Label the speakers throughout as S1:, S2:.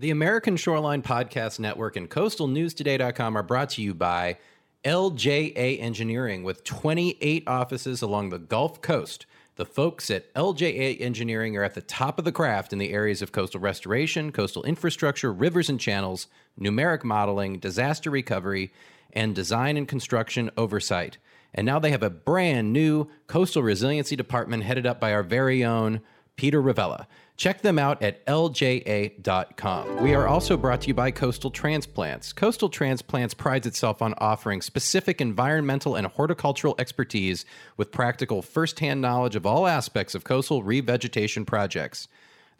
S1: The American Shoreline Podcast Network and CoastalNewsToday.com are brought to you by LJA Engineering with 28 offices along the Gulf Coast. The folks at LJA Engineering are at the top of the craft in the areas of coastal restoration, coastal infrastructure, rivers and channels, numeric modeling, disaster recovery, and design and construction oversight. And now they have a brand new coastal resiliency department headed up by our very own Peter Ravella. Check them out at lja.com. We are also brought to you by Coastal Transplants. Coastal Transplants prides itself on offering specific environmental and horticultural expertise with practical firsthand knowledge of all aspects of coastal revegetation projects.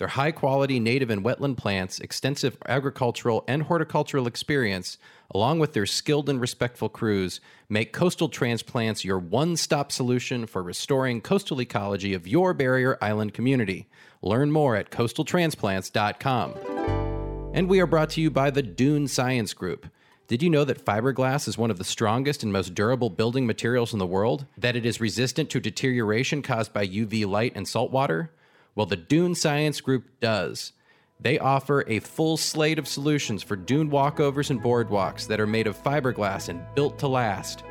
S1: Their high quality native and wetland plants, extensive agricultural and horticultural experience, along with their skilled and respectful crews, make coastal transplants your one stop solution for restoring coastal ecology of your barrier island community. Learn more at coastaltransplants.com. And we are brought to you by the Dune Science Group. Did you know that fiberglass is one of the strongest and most durable building materials in the world? That it is resistant to deterioration caused by UV light and salt water? Well, the Dune Science Group does. They offer a full slate of solutions for dune walkovers and boardwalks that are made of fiberglass and built to last.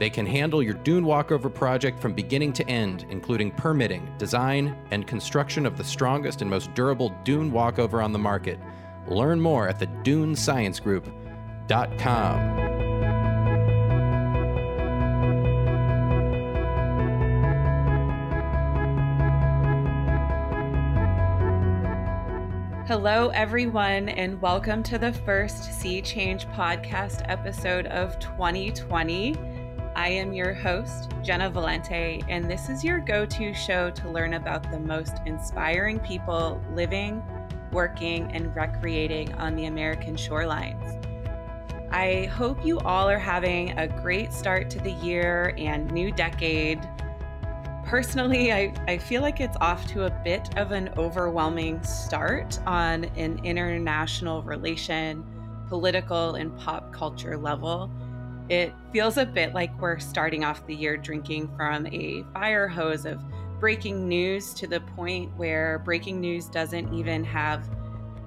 S1: They can handle your dune walkover project from beginning to end, including permitting, design, and construction of the strongest and most durable dune walkover on the market. Learn more at the dunesciencegroup.com.
S2: Hello, everyone, and welcome to the first Sea Change podcast episode of 2020. I am your host, Jenna Valente, and this is your go to show to learn about the most inspiring people living, working, and recreating on the American shorelines. I hope you all are having a great start to the year and new decade personally, I, I feel like it's off to a bit of an overwhelming start on an international relation, political, and pop culture level. It feels a bit like we're starting off the year drinking from a fire hose of breaking news to the point where breaking news doesn't even have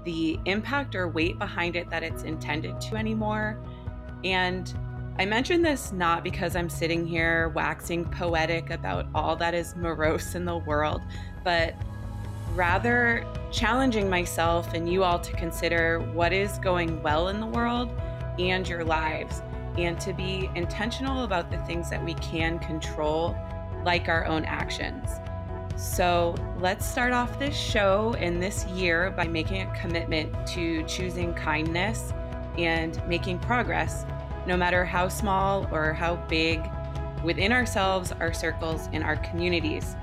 S2: the impact or weight behind it that it's intended to anymore. And I mention this not because I'm sitting here waxing poetic about all that is morose in the world, but rather challenging myself and you all to consider what is going well in the world and your lives, and to be intentional about the things that we can control, like our own actions. So let's start off this show and this year by making a commitment to choosing kindness and making progress no matter how small or how big, within ourselves, our circles, and our communities.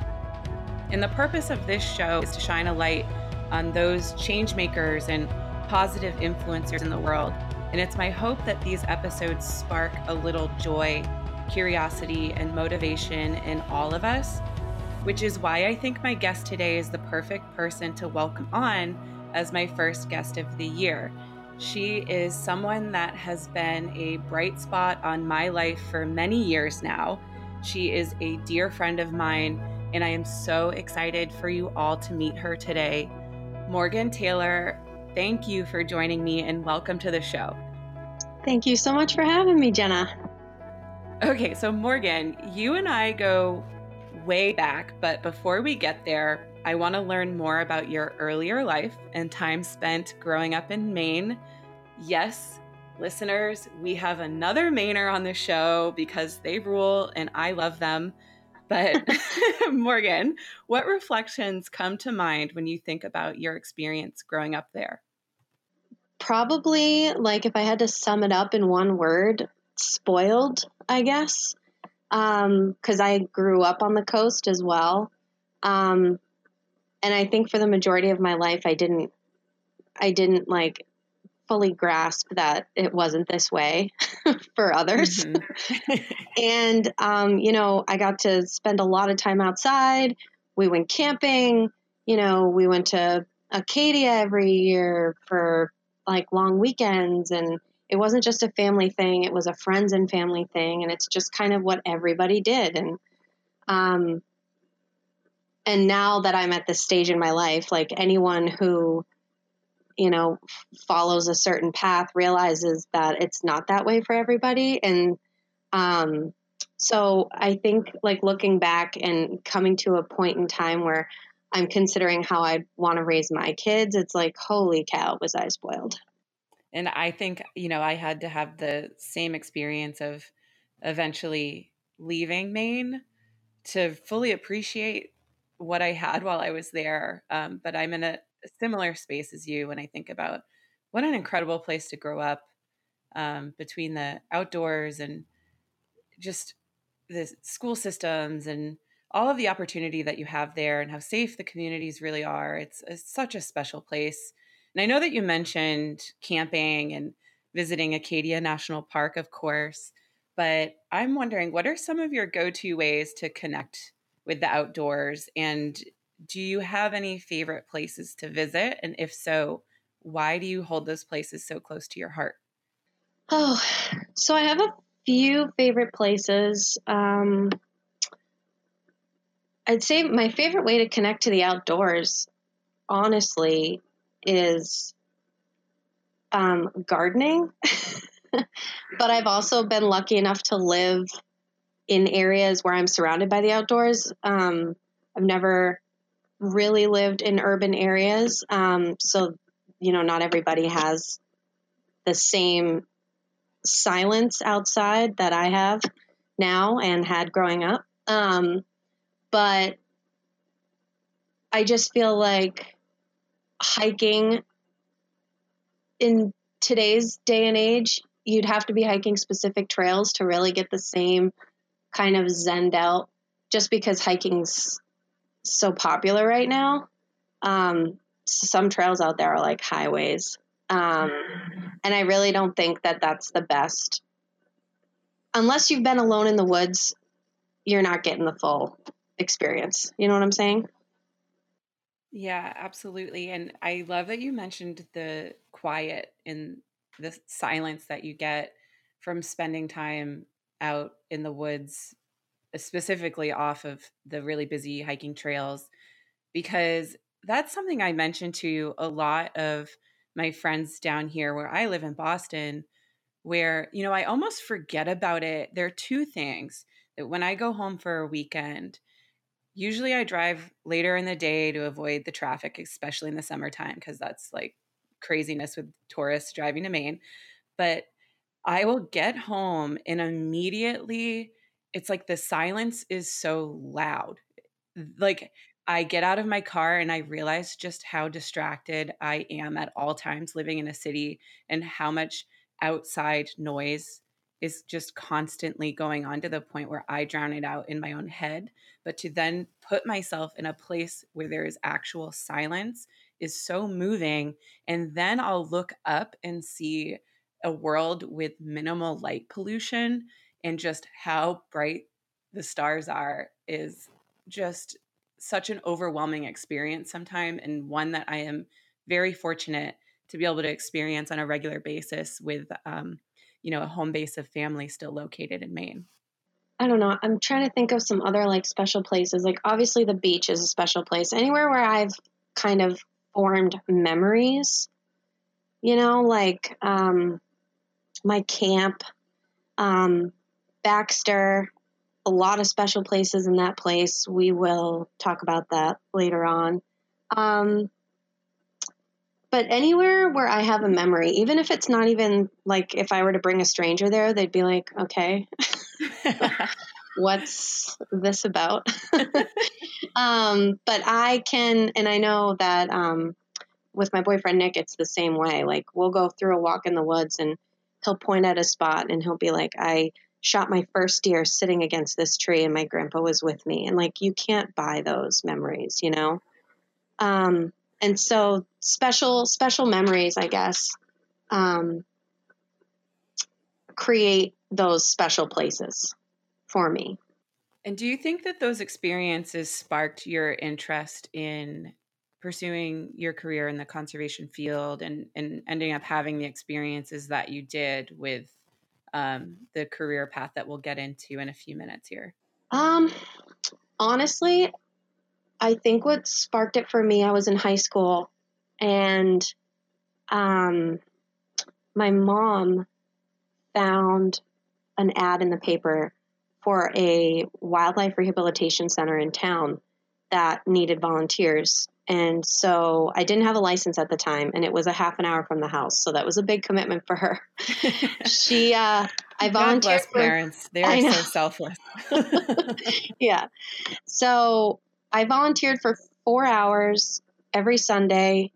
S2: And the purpose of this show is to shine a light on those change makers and positive influencers in the world. And it's my hope that these episodes spark a little joy, curiosity, and motivation in all of us, which is why I think my guest today is the perfect person to welcome on as my first guest of the year. She is someone that has been a bright spot on my life for many years now. She is a dear friend of mine, and I am so excited for you all to meet her today. Morgan Taylor, thank you for joining me and welcome to the show.
S3: Thank you so much for having me, Jenna.
S2: Okay, so Morgan, you and I go way back, but before we get there, I want to learn more about your earlier life and time spent growing up in Maine. Yes, listeners, we have another Mainer on the show because they rule and I love them. But Morgan, what reflections come to mind when you think about your experience growing up there?
S3: Probably, like, if I had to sum it up in one word, spoiled, I guess. Because um, I grew up on the coast as well. Um, and I think for the majority of my life, I didn't, I didn't like fully grasp that it wasn't this way for others. Mm-hmm. and, um, you know, I got to spend a lot of time outside. We went camping. You know, we went to Acadia every year for like long weekends. And it wasn't just a family thing, it was a friends and family thing. And it's just kind of what everybody did. And, um, and now that I'm at this stage in my life, like anyone who you know, follows a certain path realizes that it's not that way for everybody. And um, so I think like looking back and coming to a point in time where I'm considering how I want to raise my kids, it's like, holy cow, was I spoiled.
S2: And I think, you know, I had to have the same experience of eventually leaving Maine to fully appreciate what I had while I was there. Um, but I'm in a, similar space as you when I think about what an incredible place to grow up um, between the outdoors and just the school systems and all of the opportunity that you have there and how safe the communities really are. It's, it's such a special place. And I know that you mentioned camping and visiting Acadia National Park, of course, but I'm wondering what are some of your go to ways to connect with the outdoors? And do you have any favorite places to visit? And if so, why do you hold those places so close to your heart?
S3: Oh, so I have a few favorite places. Um, I'd say my favorite way to connect to the outdoors, honestly, is um, gardening. but I've also been lucky enough to live in areas where I'm surrounded by the outdoors. Um, I've never really lived in urban areas. Um, so, you know, not everybody has the same silence outside that I have now and had growing up. Um, but I just feel like hiking in today's day and age, you'd have to be hiking specific trails to really get the same kind of zened out just because hiking's so popular right now. Um, some trails out there are like highways. Um, and I really don't think that that's the best. Unless you've been alone in the woods, you're not getting the full experience. You know what I'm saying?
S2: Yeah, absolutely. And I love that you mentioned the quiet and the silence that you get from spending time out in the woods, uh, specifically off of the really busy hiking trails, because that's something I mentioned to a lot of my friends down here where I live in Boston, where, you know, I almost forget about it. There are two things that when I go home for a weekend, usually I drive later in the day to avoid the traffic, especially in the summertime, because that's like craziness with tourists driving to Maine. But I will get home and immediately it's like the silence is so loud. Like I get out of my car and I realize just how distracted I am at all times living in a city and how much outside noise is just constantly going on to the point where I drown it out in my own head. But to then put myself in a place where there is actual silence is so moving. And then I'll look up and see a world with minimal light pollution and just how bright the stars are is just such an overwhelming experience sometimes and one that I am very fortunate to be able to experience on a regular basis with um, you know a home base of family still located in Maine.
S3: I don't know. I'm trying to think of some other like special places. Like obviously the beach is a special place. Anywhere where I've kind of formed memories, you know, like um, my camp, um, Baxter, a lot of special places in that place. We will talk about that later on. Um, but anywhere where I have a memory, even if it's not even like if I were to bring a stranger there, they'd be like, okay, what's this about? um, but I can, and I know that um, with my boyfriend Nick, it's the same way. Like we'll go through a walk in the woods and he'll point at a spot and he'll be like, I shot my first deer sitting against this tree and my grandpa was with me. And like, you can't buy those memories, you know? Um, and so special, special memories, I guess, um, create those special places for me.
S2: And do you think that those experiences sparked your interest in pursuing your career in the conservation field and, and ending up having the experiences that you did with um, the career path that we'll get into in a few minutes here?
S3: Um, honestly, I think what sparked it for me, I was in high school and um, my mom found an ad in the paper for a wildlife rehabilitation center in town that needed volunteers. And so I didn't have a license at the time, and it was a half an hour from the house. So that was a big commitment for her. she, uh, I volunteered. God
S2: bless parents. They are so selfless.
S3: yeah. So I volunteered for four hours every Sunday,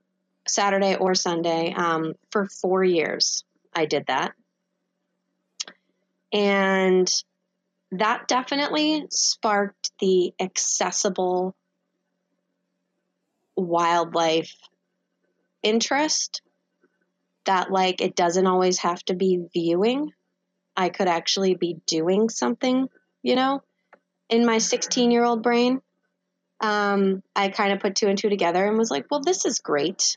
S3: Saturday or Sunday, um, for four years. I did that. And that definitely sparked the accessible wildlife interest that like it doesn't always have to be viewing. I could actually be doing something you know in my 16 year old brain. Um, i kind of put two and two together and was like well this is great.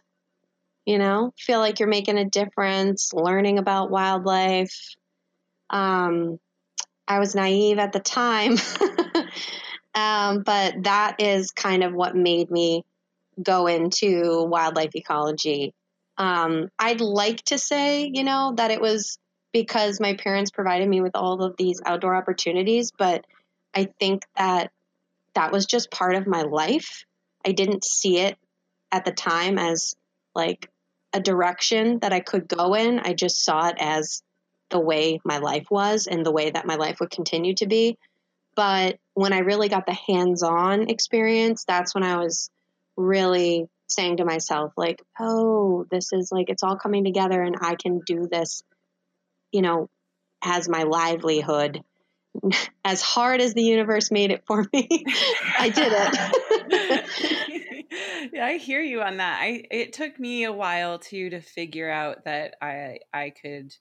S3: You know feel like you're making a difference learning about wildlife. Um, i was naive at the time. Um, but that is kind of what made me go into wildlife ecology. Um, I'd like to say, you know, that it was because my parents provided me with all of these outdoor opportunities, but I think that that was just part of my life. I didn't see it at the time as like a direction that I could go in. I just saw it as the way my life was and the way that my life would continue to be. But when I really got the hands on experience, that's when I was really saying to myself like oh this is like it's all coming together and i can do this you know as my livelihood as hard as the universe made it for me. I did
S2: it. Yeah i hear you on that. I it took me a while too to figure out that i i could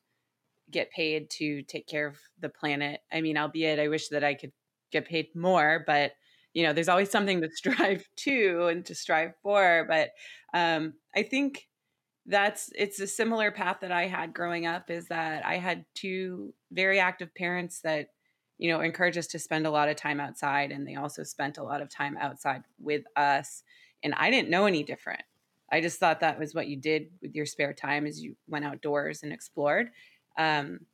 S2: get paid to take care of the planet. I mean albeit i wish that i could get paid more but you know there's always something to strive to and to strive for but um, i think that's it's a similar path that i had growing up is that i had two very active parents that you know encouraged us to spend a lot of time outside and they also spent a lot of time outside with us and i didn't know any different. I just thought that was what you did with your spare time as you went outdoors and explored. Um,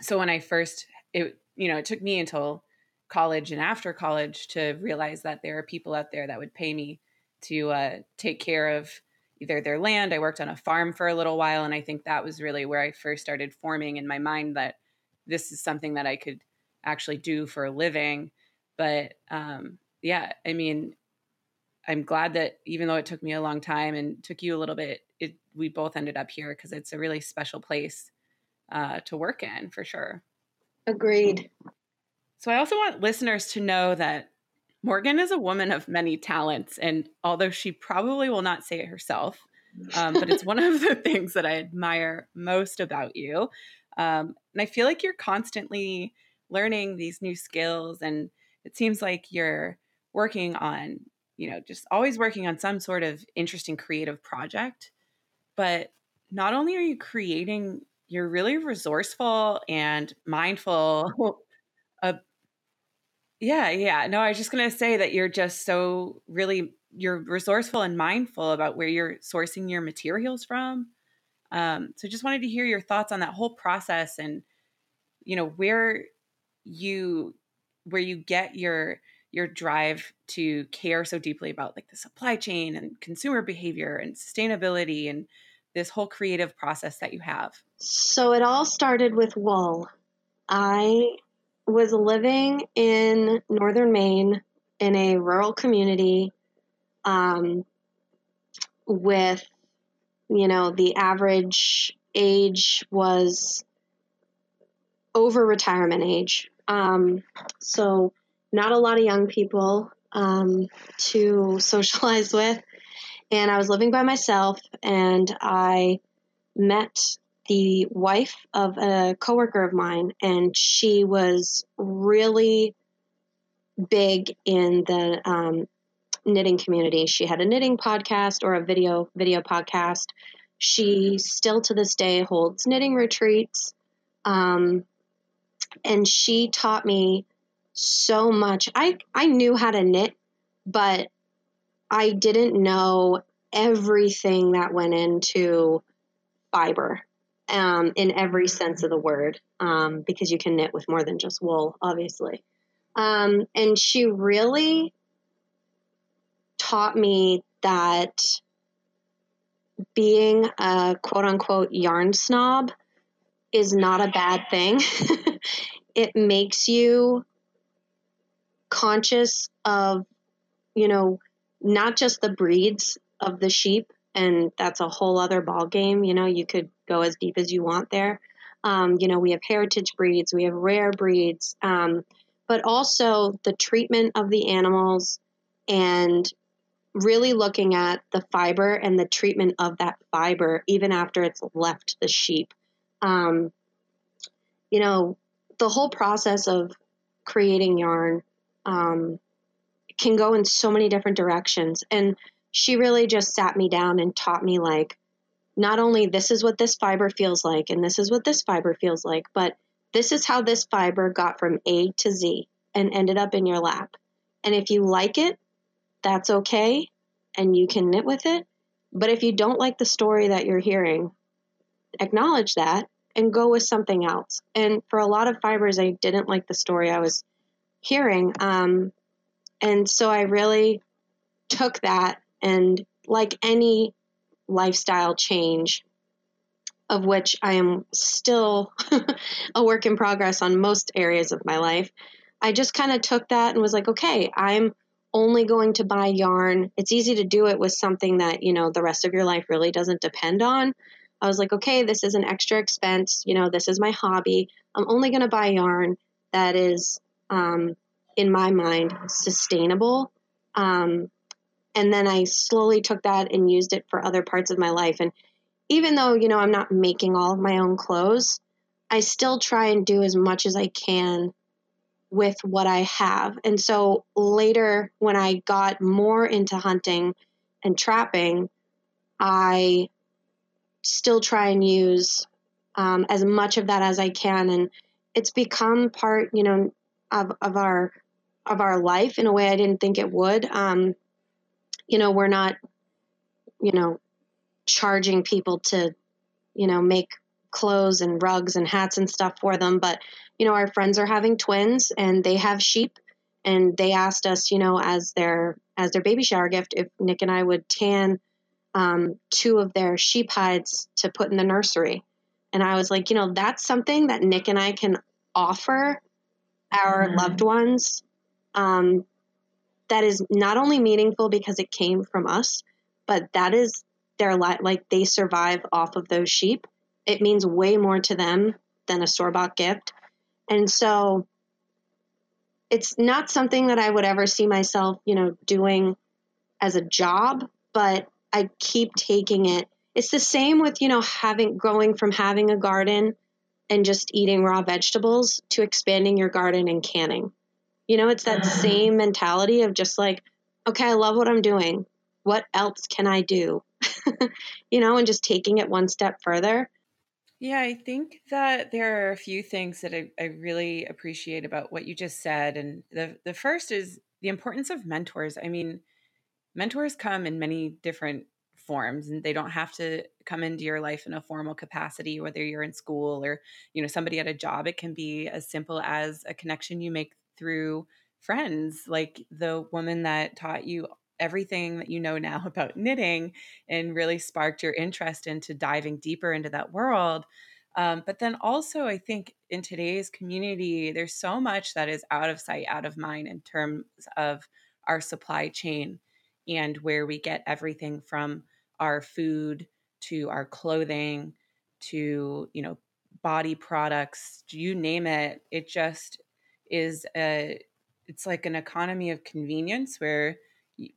S2: so when i first it you know it took me until college and after college to realize that there are people out there that would pay me to uh, take care of either their land. I worked on a farm for a little while, and I think that was really where I first started forming in my mind that this is something that I could actually do for a living. But um, yeah, I mean, I'm glad that even though it took me a long time and took you a little bit, it we both ended up here because it's a really special place uh, to work in for sure.
S3: Agreed.
S2: So I also want listeners to know that Morgan is a woman of many talents. And although she probably will not say it herself, um, but it's one of the things that I admire most about you. Um, and I feel like you're constantly learning these new skills. And it seems like you're working on, you know, just always working on some sort of interesting creative project. But not only are you creating, you're really resourceful and mindful yeah, yeah. No, I was just going to say that you're just so really you're resourceful and mindful about where you're sourcing your materials from. Um, so just wanted to hear your thoughts on that whole process and you know where you where you get your your drive to care so deeply about like the supply chain and consumer behavior and sustainability and this whole creative process that you have.
S3: So it all started with wool. I was living in northern Maine in a rural community um, with, you know, the average age was over retirement age. Um, so, not a lot of young people um, to socialize with. And I was living by myself, and I met the wife of a coworker of mine, and she was really big in the um, knitting community. She had a knitting podcast or a video video podcast. She still to this day holds knitting retreats, um, and she taught me so much. I I knew how to knit, but I didn't know everything that went into fiber um, in every sense of the word um, because you can knit with more than just wool, obviously. Um, and she really taught me that being a quote unquote yarn snob is not a bad thing. it makes you conscious of, you know, not just the breeds of the sheep, and that's a whole other ball game. You know, you could go as deep as you want there. Um, you know, we have heritage breeds, we have rare breeds, um, but also the treatment of the animals and really looking at the fiber and the treatment of that fiber even after it's left the sheep. Um, you know, the whole process of creating yarn um, can go in so many different directions. And she really just sat me down and taught me, like, not only this is what this fiber feels like and this is what this fiber feels like, but this is how this fiber got from A to Z and ended up in your lap. And if you like it, that's okay and you can knit with it. But if you don't like the story that you're hearing, acknowledge that and go with something else. And for a lot of fibers, I didn't like the story I was hearing. Um, and so I really took that and, like any lifestyle change, of which I am still a work in progress on most areas of my life, I just kind of took that and was like, okay, I'm only going to buy yarn. It's easy to do it with something that, you know, the rest of your life really doesn't depend on. I was like, okay, this is an extra expense. You know, this is my hobby. I'm only going to buy yarn that is, um, in my mind, sustainable. Um, and then I slowly took that and used it for other parts of my life. And even though, you know, I'm not making all of my own clothes, I still try and do as much as I can with what I have. And so later, when I got more into hunting and trapping, I still try and use um, as much of that as I can, and it's become part, you know, of, of our of our life in a way I didn't think it would. Um, you know, we're not, you know, charging people to, you know, make clothes and rugs and hats and stuff for them, but you know, our friends are having twins and they have sheep and they asked us, you know, as their as their baby shower gift, if Nick and I would tan um, two of their sheep hides to put in the nursery. And I was like, you know, that's something that Nick and I can offer our mm-hmm. loved ones. Um, that is not only meaningful because it came from us, but that is their life. Like they survive off of those sheep. It means way more to them than a store bought gift. And so it's not something that I would ever see myself, you know, doing as a job, but I keep taking it. It's the same with, you know, having going from having a garden and just eating raw vegetables to expanding your garden and canning. You know, it's that mm. same mentality of just like, okay, I love what I'm doing. What else can I do? you know, and just taking it one step further.
S2: Yeah, I think that there are a few things that I, I really appreciate about what you just said. And the, the first is the importance of mentors. I mean, mentors come in many different forms and they don't have to come into your life in a formal capacity whether you're in school or you know somebody at a job it can be as simple as a connection you make through friends like the woman that taught you everything that you know now about knitting and really sparked your interest into diving deeper into that world. Um, but then also, I think in today's community, there's so much that is out of sight, out of mind in terms of our supply chain and where we get everything from our food to our clothing to, you know, body products, you name it. It just is a, it's like an economy of convenience where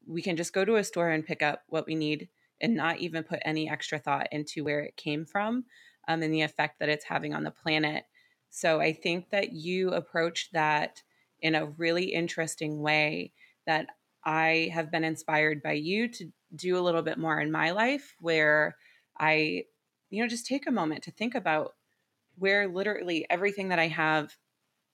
S2: we can just go to a store and pick up what we need and not even put any extra thought into where it came from um, and the effect that it's having on the planet. So I think that you approached that in a really interesting way that I have been inspired by you to do a little bit more in my life where I, you know, just take a moment to think about where literally everything that I have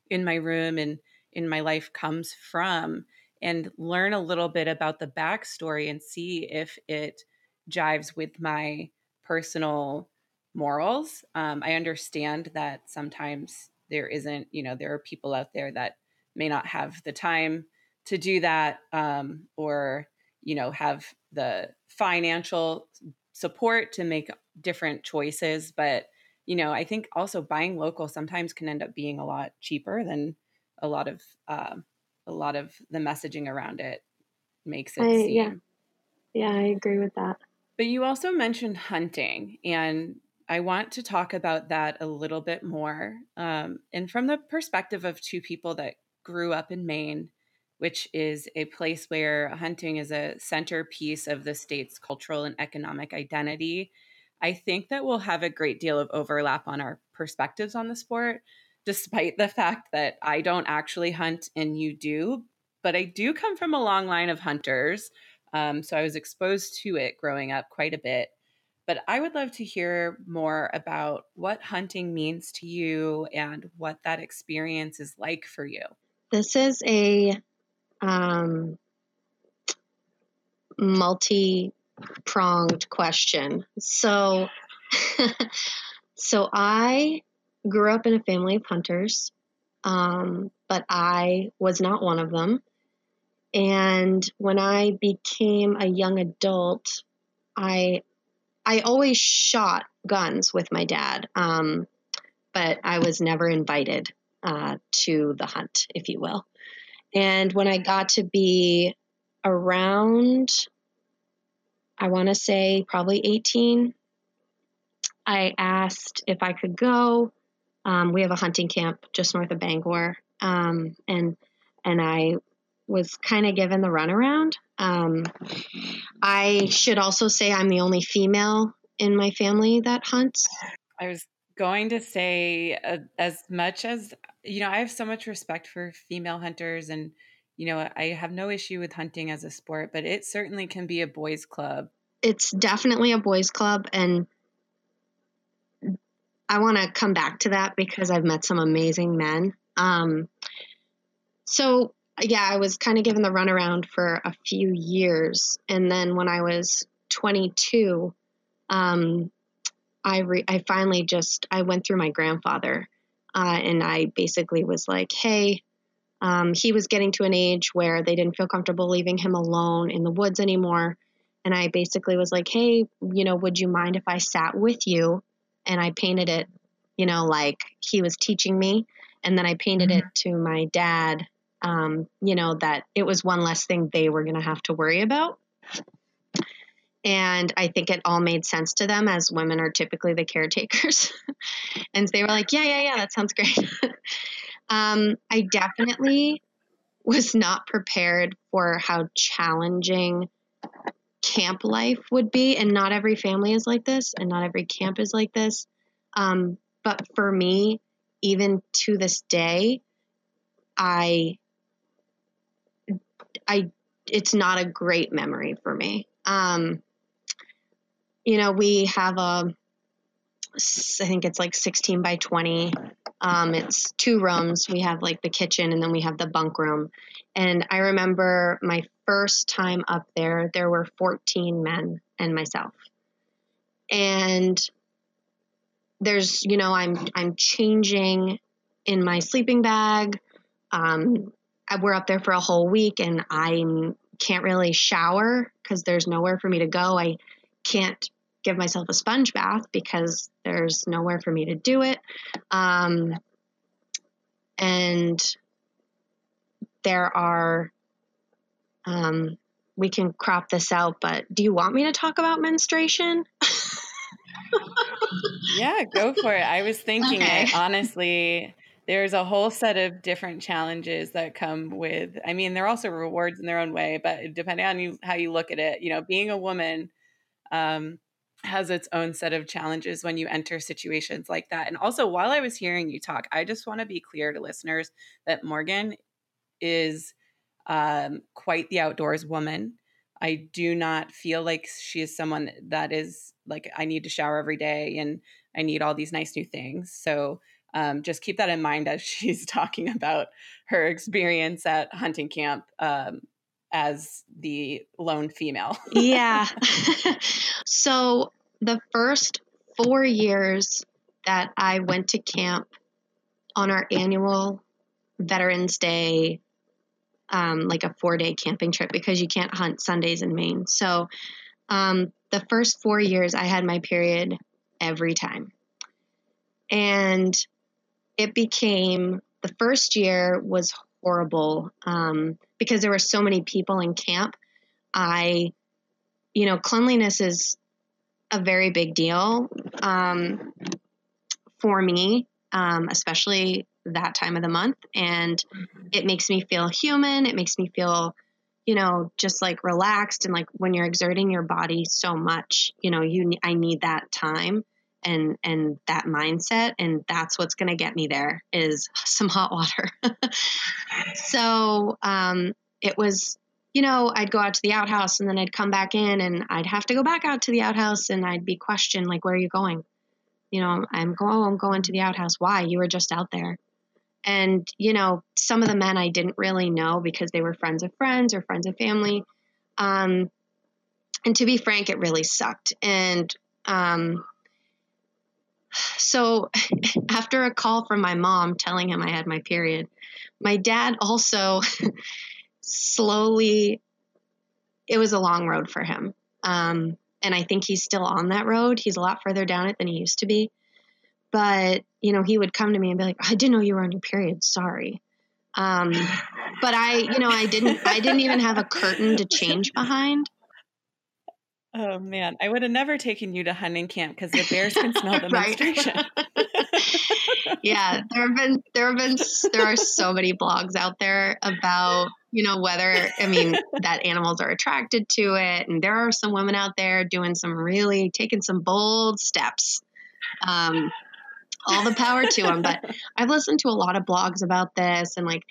S2: in my room and in my life comes from and learn a little bit about the backstory and see if it jives with my personal morals. Um, I understand that sometimes there isn't, you know, there are people out there that may not have the time to do that um, or, you know, have the financial support to make different choices. But, you know, I think also buying local sometimes can end up being a lot cheaper than a lot of, uh, a lot of the messaging around it makes it
S3: I,
S2: seem.
S3: yeah. Yeah, I agree with that.
S2: But you also mentioned hunting, and I want to talk about that a little bit more. Um, and from the perspective of two people that grew up in Maine, which is a place where hunting is a centerpiece of the state's cultural and economic identity, I think that we'll have a great deal of overlap on our perspectives on the sport, despite the fact that I don't actually hunt and you do. But I do come from a long line of hunters um, so I was exposed to it growing up quite a bit. But I would love to hear more about what hunting means to you and what that experience is like for you.
S3: This is a um, multi pronged question. So, so I grew up in a family of hunters, um, but I was not one of them. And when I became a young adult, I I always shot guns with my dad, um, but I was never invited uh, to the hunt, if you will. And when I got to be around, I want to say probably 18, I asked if I could go. Um, we have a hunting camp just north of Bangor, um, and and I was kind of given the runaround. Um, I should also say I'm the only female in my family that hunts.
S2: I was going to say, uh, as much as, you know, I have so much respect for female hunters and, you know, I have no issue with hunting as a sport, but it certainly can be a boys' club.
S3: It's definitely a boys' club. And I want to come back to that because I've met some amazing men. Um, so yeah, I was kind of given the runaround for a few years. And then when I was 22, um, I, re- I finally just, I went through my grandfather uh, and I basically was like, hey, um, he was getting to an age where they didn't feel comfortable leaving him alone in the woods anymore. And I basically was like, hey, you know, would you mind if I sat with you? And I painted it, you know, like he was teaching me. And then I painted mm-hmm. it to my dad um, you know, that it was one less thing they were going to have to worry about. And I think it all made sense to them as women are typically the caretakers. and they were like, yeah, yeah, yeah, that sounds great. um, I definitely was not prepared for how challenging camp life would be. And not every family is like this, and not every camp is like this. Um, but for me, even to this day, I I it's not a great memory for me. Um, you know, we have a I think it's like 16 by 20. Um, it's two rooms. We have like the kitchen and then we have the bunk room. And I remember my first time up there, there were 14 men and myself. And there's, you know, I'm I'm changing in my sleeping bag. Um, we're up there for a whole week and I can't really shower because there's nowhere for me to go. I can't give myself a sponge bath because there's nowhere for me to do it. Um, and there are, um, we can crop this out, but do you want me to talk about menstruation?
S2: yeah, go for it. I was thinking okay. it honestly there's a whole set of different challenges that come with i mean they're also rewards in their own way but depending on you how you look at it you know being a woman um, has its own set of challenges when you enter situations like that. And also while i was hearing you talk i just want to be clear to listeners that morgan is um, quite the outdoors woman. I do not feel like she is someone that is like i need to shower every day and i need all these nice new things. So um, just keep that in mind as she's talking about her experience at hunting camp um, as the lone female.
S3: yeah. so the first four years that I went to camp on our annual Veterans Day, um, like a four day camping trip because you can't hunt Sundays in Maine. So um, the first four years, I had my period every time. And it became the first year was horrible um, because there were so many people in camp. I, you know, cleanliness is a very big deal um, for me, um, especially that time of the month. And it makes me feel human. It makes me feel, you know, just like relaxed. And like when you're exerting your body so much, you know, you I need that time and and that mindset and that's what's going to get me there is some hot water. So um, it was you know i'd go out to the outhouse and then i'd come back in and i'd have to go back out to the outhouse and i'd be questioned like where are you going? You know i'm going i'm going to the outhouse. Why? You were just out there. And you know some of the men i didn't really know because they were friends of friends or friends of family. Um, and to be frank it really sucked. And um, so after a call from my mom telling him I had my period, my dad also slowly, it was a long road for him. Um, and I think he's still on that road. He's a lot further down it than he used to be. But, you know, he would come to me and be like, I didn't know you were on your period. Sorry. Um, but I, you know, I didn't, I didn't even have a curtain to change behind.
S2: Oh man, I would have never taken you to hunting camp because the bears can smell the menstruation.
S3: yeah, there have been there have been there are so many blogs out there about you know whether I mean that animals are attracted to it, and there are some women out there doing some really taking some bold steps. Um, all the power to them, but I've listened to a lot of blogs about this and like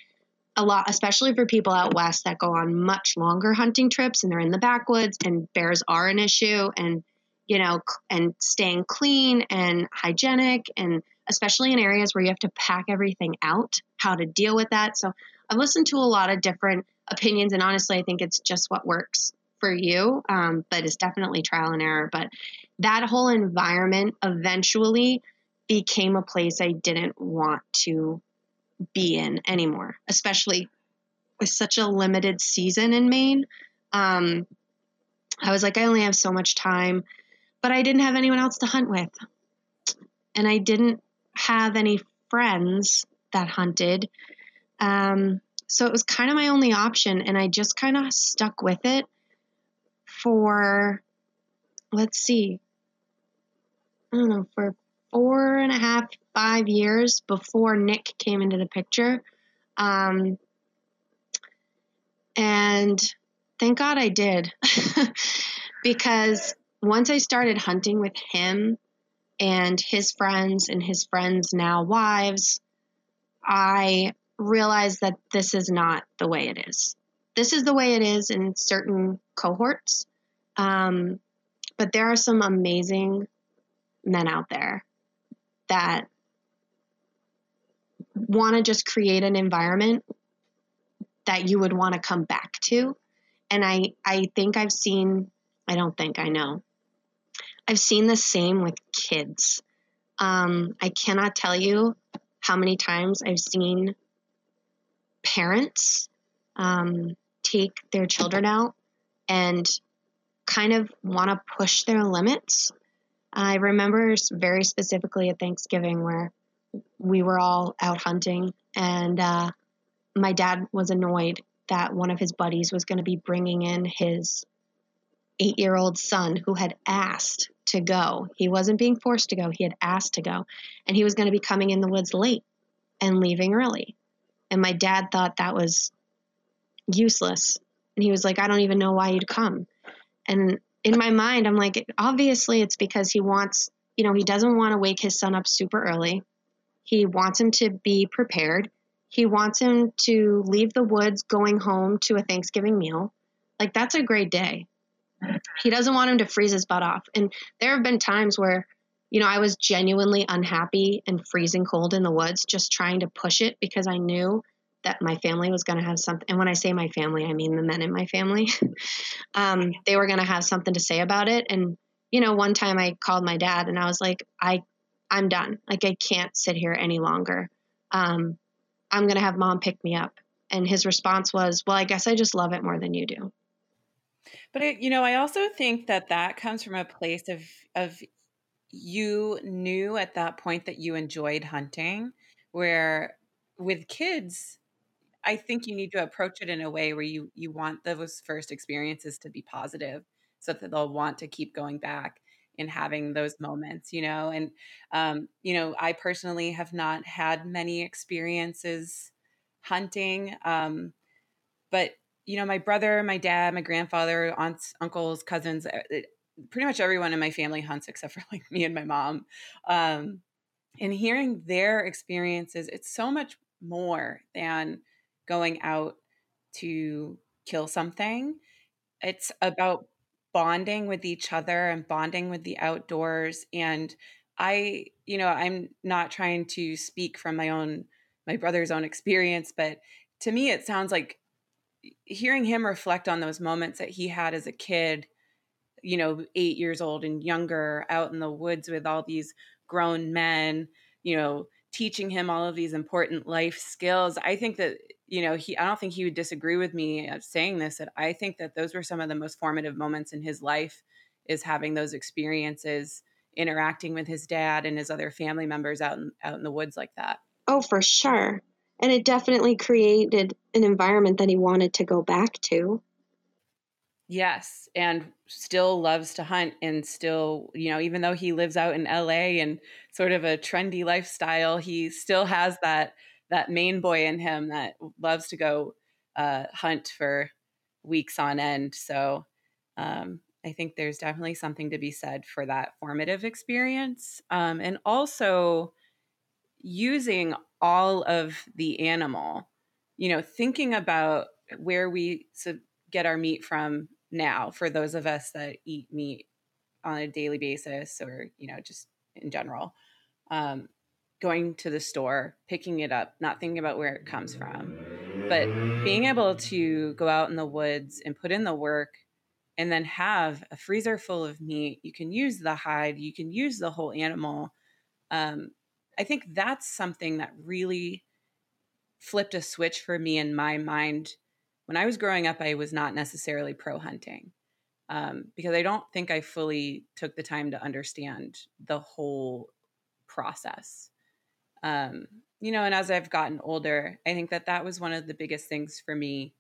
S3: a lot, especially for people out west that go on much longer hunting trips and they're in the backwoods and bears are an issue and, you know, and staying clean and hygienic and especially in areas where you have to pack everything out, how to deal with that. So I've listened to a lot of different opinions and honestly, I think it's just what works for you, um, but it's definitely trial and error. But that whole environment eventually became a place I didn't want to be in anymore, especially with such a limited season in Maine. Um, I was like, I only have so much time, but I didn't have anyone else to hunt with. And I didn't have any friends that hunted. Um, so it was kind of my only option. And I just kind of stuck with it for, let's see, I don't know, for four and a half, five years before Nick came into the picture. Um, and thank God I did. because once I started hunting with him and his friends and his friends' now wives, I realized that this is not the way it is. This is the way it is in certain cohorts. Um, but there are some amazing men out there that want to just create an environment that you would want to come back to. And I, I think I've seen, I don't think I know, I've seen the same with kids. Um, I cannot tell you how many times I've seen parents um, take their children out and kind of want to push their limits I remember very specifically at Thanksgiving where we were all out hunting, and uh, my dad was annoyed that one of his buddies was going to be bringing in his eight year old son who had asked to go. He wasn't being forced to go, he had asked to go. And he was going to be coming in the woods late and leaving early. And my dad thought that was useless. And he was like, I don't even know why you'd come. And in my mind, I'm like, obviously it's because he wants, you know, he doesn't want to wake his son up super early. He wants him to be prepared. He wants him to leave the woods going home to a Thanksgiving meal. Like, that's a great day. He doesn't want him to freeze his butt off. And there have been times where, you know, I was genuinely unhappy and freezing cold in the woods, just trying to push it because I knew that my family was going to have something. And when I say my family, I mean the men in my family. um, they were going to have something to say about it. And, you know, one time I called my dad and I was like, I, I'm done. Like, I can't sit here any longer. Um, I'm going to have mom pick me up. And his response was, Well, I guess I just love it more than you do.
S2: But it, you know, I also think that that comes from a place of of you knew at that point that you enjoyed hunting, where with kids, I think you need to approach it in a way where you you want those first experiences to be positive, so that they'll want to keep going back and having those moments, you know. And um, you know, I personally have not had many experiences hunting, um, but you know, my brother, my dad, my grandfather, aunts, uncles, cousins, eh, pretty much everyone in my family hunts except for like me and my mom. Um, and hearing their experiences, it's so much more than going out to kill something. It's about bonding with each other and bonding with the outdoors. And I, you know, I'm not trying to speak from my own, my brother's own experience, but to me, it sounds like hearing him reflect on those moments that he had as a kid, you know, eight years old and younger, out in the woods with all these grown men, you know, teaching him all of these important life skills. I think that, you know, he, I don't think he would disagree with me uh, saying this, that I think that those were some of the most formative moments in his life is having those experiences interacting with his dad and his other family members out in, out in the woods like that.
S3: Oh, for sure and it definitely created an environment that he wanted to go back to.
S2: Yes, and still loves to hunt and still, you know, even though he lives out in LA and sort of a trendy lifestyle, he still has that that Maine boy in him that loves to go uh, hunt for weeks on end. So um, I think there's definitely something to be said for that formative experience, um, and also using all of the animal, you know, thinking about where we get our meat from now for those of us that eat meat on a daily basis or, you know, just in general. Um, going to the store, picking it up, not thinking about where it comes from, but being able to go out in the woods and put in the work and then have a freezer full of meat. You can use the hide, you can use the whole animal. Um, I think that's something that really flipped a switch for me in my mind. When I was growing up, I was not necessarily pro hunting um, because I don't think I fully took the time to understand the whole process. Um, you know, and as I've gotten older, I think that that was one of the biggest things for me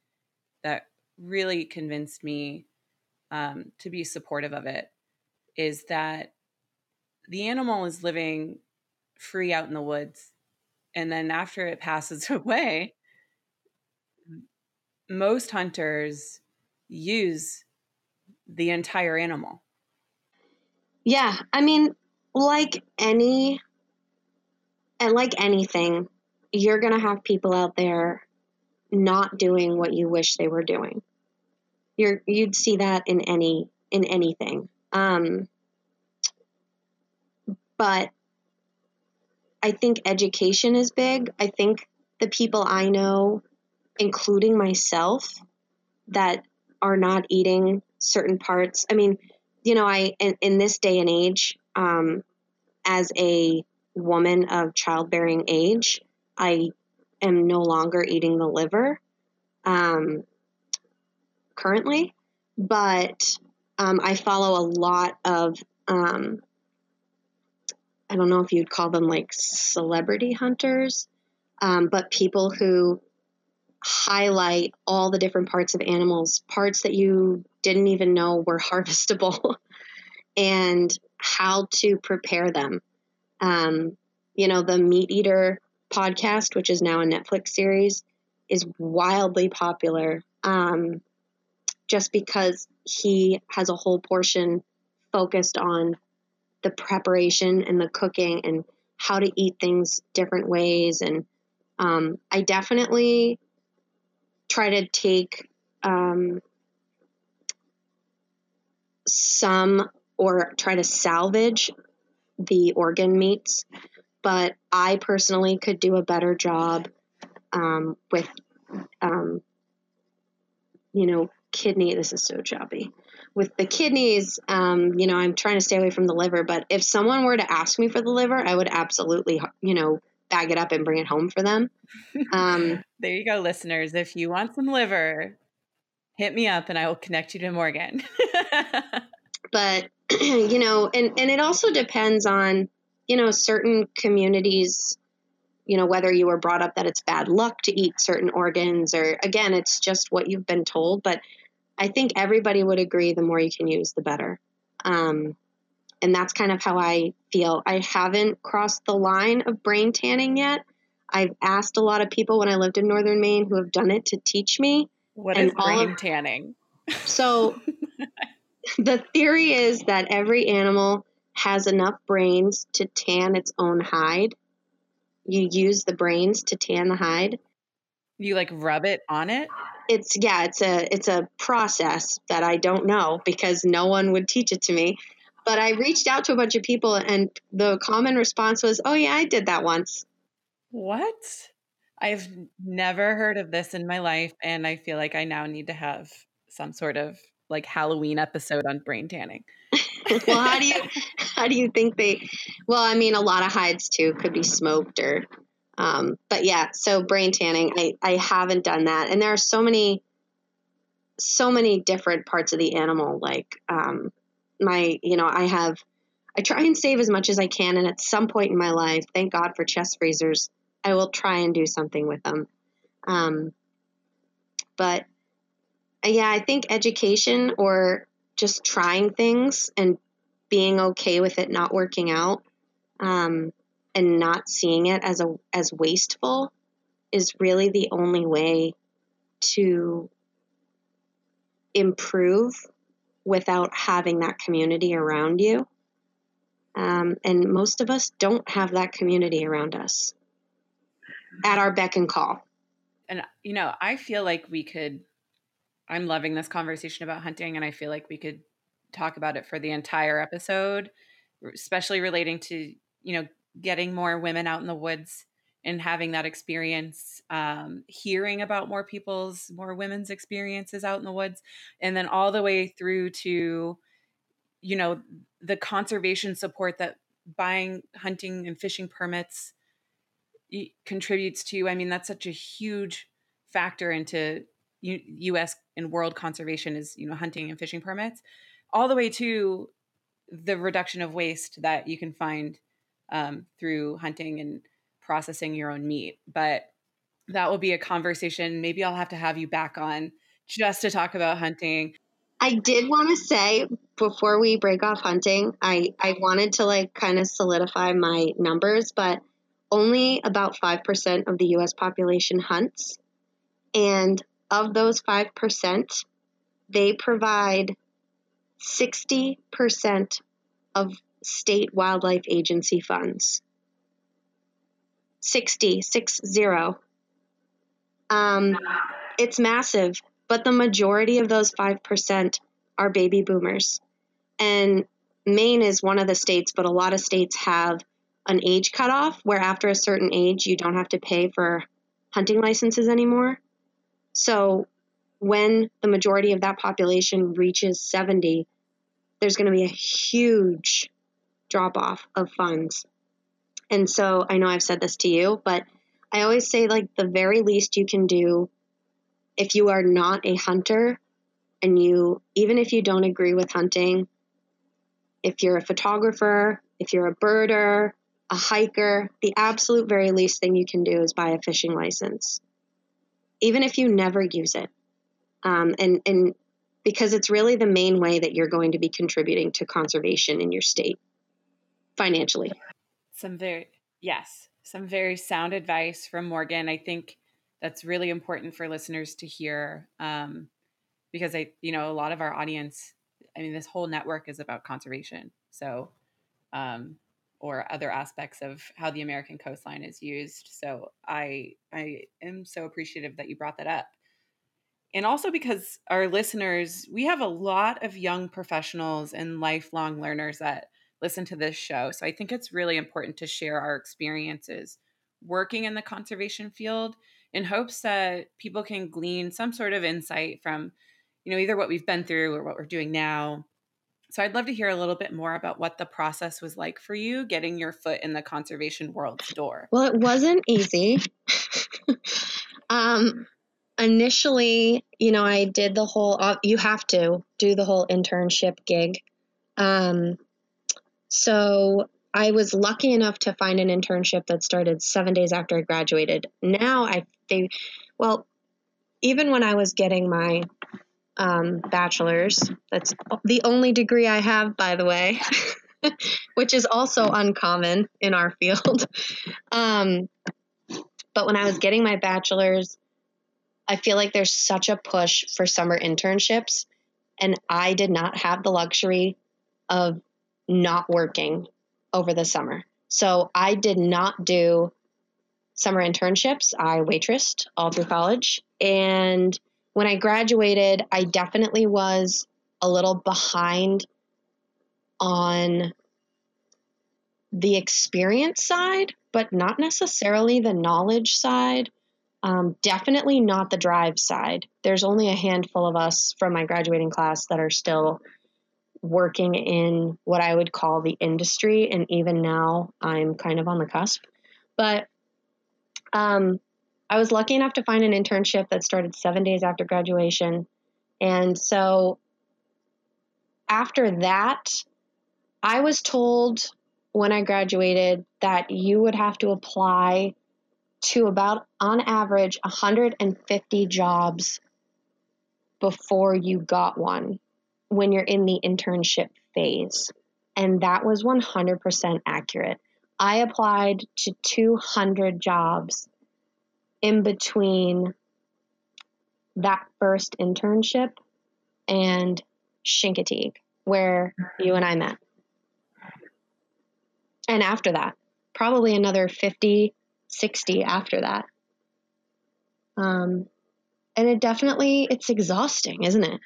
S2: that really convinced me um, to be supportive of it is that the animal is living free out in the woods. And then after it passes away, most hunters use the entire animal.
S3: Yeah, I mean, like any and like anything, you're going to have people out there not doing what you wish they were doing. You're you'd see that in any in anything. Um but I think education is big. I think the people I know, including myself, that are not eating certain parts. I mean, you know, I in, in this day and age, um, as a woman of childbearing age, I am no longer eating the liver um, currently, but um, I follow a lot of um, I don't know if you'd call them like celebrity hunters, um, but people who highlight all the different parts of animals, parts that you didn't even know were harvestable, and how to prepare them. Um, you know, the Meat Eater podcast, which is now a Netflix series, is wildly popular um, just because he has a whole portion focused on the preparation and the cooking and how to eat things different ways. And um, I definitely try to take um, some or try to salvage the organ meats, but I personally could do a better job um, with, um, you know, kidney. This is so choppy. with the kidneys, um, you know, I'm trying to stay away from the liver. But if someone were to ask me for the liver, I would absolutely, you know, bag it up and bring it home for them.
S2: Um, there you go, listeners. If you want some liver, hit me up and I will connect you to Morgan.
S3: but you know, and and it also depends on you know certain communities. You know whether you were brought up that it's bad luck to eat certain organs, or again, it's just what you've been told. But I think everybody would agree the more you can use, the better. Um, and that's kind of how I feel. I haven't crossed the line of brain tanning yet. I've asked a lot of people when I lived in northern Maine who have done it to teach me.
S2: What is brain of, tanning?
S3: So the theory is that every animal has enough brains to tan its own hide. You use the brains to tan the hide.
S2: You like rub it on it?
S3: It's yeah, it's a it's a process that I don't know because no one would teach it to me. But I reached out to a bunch of people and the common response was, "Oh yeah, I did that once."
S2: What? I've never heard of this in my life and I feel like I now need to have some sort of like Halloween episode on brain tanning.
S3: well, how do you how do you think they Well, I mean a lot of hides too could be smoked or um, but yeah, so brain tanning, I, I haven't done that. And there are so many, so many different parts of the animal. Like, um, my, you know, I have, I try and save as much as I can. And at some point in my life, thank God for chest freezers, I will try and do something with them. Um, but yeah, I think education or just trying things and being okay with it not working out um, and not seeing it as a as wasteful is really the only way to improve without having that community around you. Um, and most of us don't have that community around us at our beck and call.
S2: And, you know, I feel like we could, I'm loving this conversation about hunting, and I feel like we could talk about it for the entire episode, especially relating to, you know, getting more women out in the woods and having that experience, um, hearing about more people's, more women's experiences out in the woods, and then all the way through to, you know, the conservation support that buying hunting and fishing permits contributes to. I mean, that's such a huge factor into U- U.S. and world conservation is you know hunting and fishing permits, all the way to the reduction of waste that you can find um, through hunting and processing your own meat. But that will be a conversation. Maybe I'll have to have you back on just to talk about hunting.
S3: I did want to say before we break off hunting, I, I wanted to like kind of solidify my numbers, but only about 5% of the US population hunts. And of those 5%, they provide 60% of state wildlife agency funds. 60, six zero. Um, it's massive, but the majority of those 5% are baby boomers. And Maine is one of the states, but a lot of states have an age cutoff where after a certain age, you don't have to pay for hunting licenses anymore. So when the majority of that population reaches 70, there's going to be a huge drop off of funds. And so I know I've said this to you, but I always say like the very least you can do if you are not a hunter and you even if you don't agree with hunting, if you're a photographer, if you're a birder, a hiker, the absolute very least thing you can do is buy a fishing license. Even if you never use it. Um, and, and because it's really the main way that you're going to be contributing to conservation in your state financially.
S2: Some very, yes, some very sound advice from Morgan. I think that's really important for listeners to hear um, because I, you know, a lot of our audience, I mean, this whole network is about conservation. So, um, or other aspects of how the American coastline is used. So I I am so appreciative that you brought that up. And also because our listeners, we have a lot of young professionals and lifelong learners that listen to this show. So I think it's really important to share our experiences working in the conservation field in hopes that people can glean some sort of insight from you know, either what we've been through or what we're doing now. So I'd love to hear a little bit more about what the process was like for you getting your foot in the conservation world's door.
S3: Well, it wasn't easy. um, initially, you know, I did the whole, uh, you have to do the whole internship gig. Um, so I was lucky enough to find an internship that started seven days after I graduated. Now I, they, well, even when I was getting my um, bachelor's, that's the only degree I have, by the way, which is also uncommon in our field. Um, but when I was getting my bachelor's, I feel like there's such a push for summer internships, and I did not have the luxury of not working over the summer. So I did not do summer internships. I waitressed all through college. And when I graduated, I definitely was a little behind on the experience side, but not necessarily the knowledge side. Um, definitely not the drive side. There's only a handful of us from my graduating class that are still working in what I would call the industry, and even now I'm kind of on the cusp. But um, I was lucky enough to find an internship that started seven days after graduation. And so after that, I was told when I graduated that you would have to apply to about, on average, 150 jobs before you got one when you're in the internship phase. And that was 100% accurate. I applied to 200 jobs in between that first internship and Chincoteague, where you and I met. And after that, probably another 50, 60 after that. Um, and it definitely, it's exhausting, isn't it?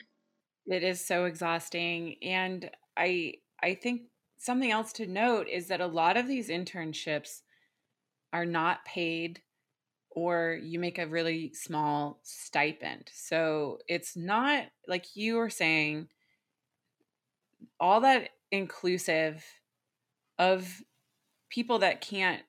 S2: It is so exhausting. And I I think something else to note is that a lot of these internships are not paid or you make a really small stipend. So it's not like you were saying all that inclusive of people that can't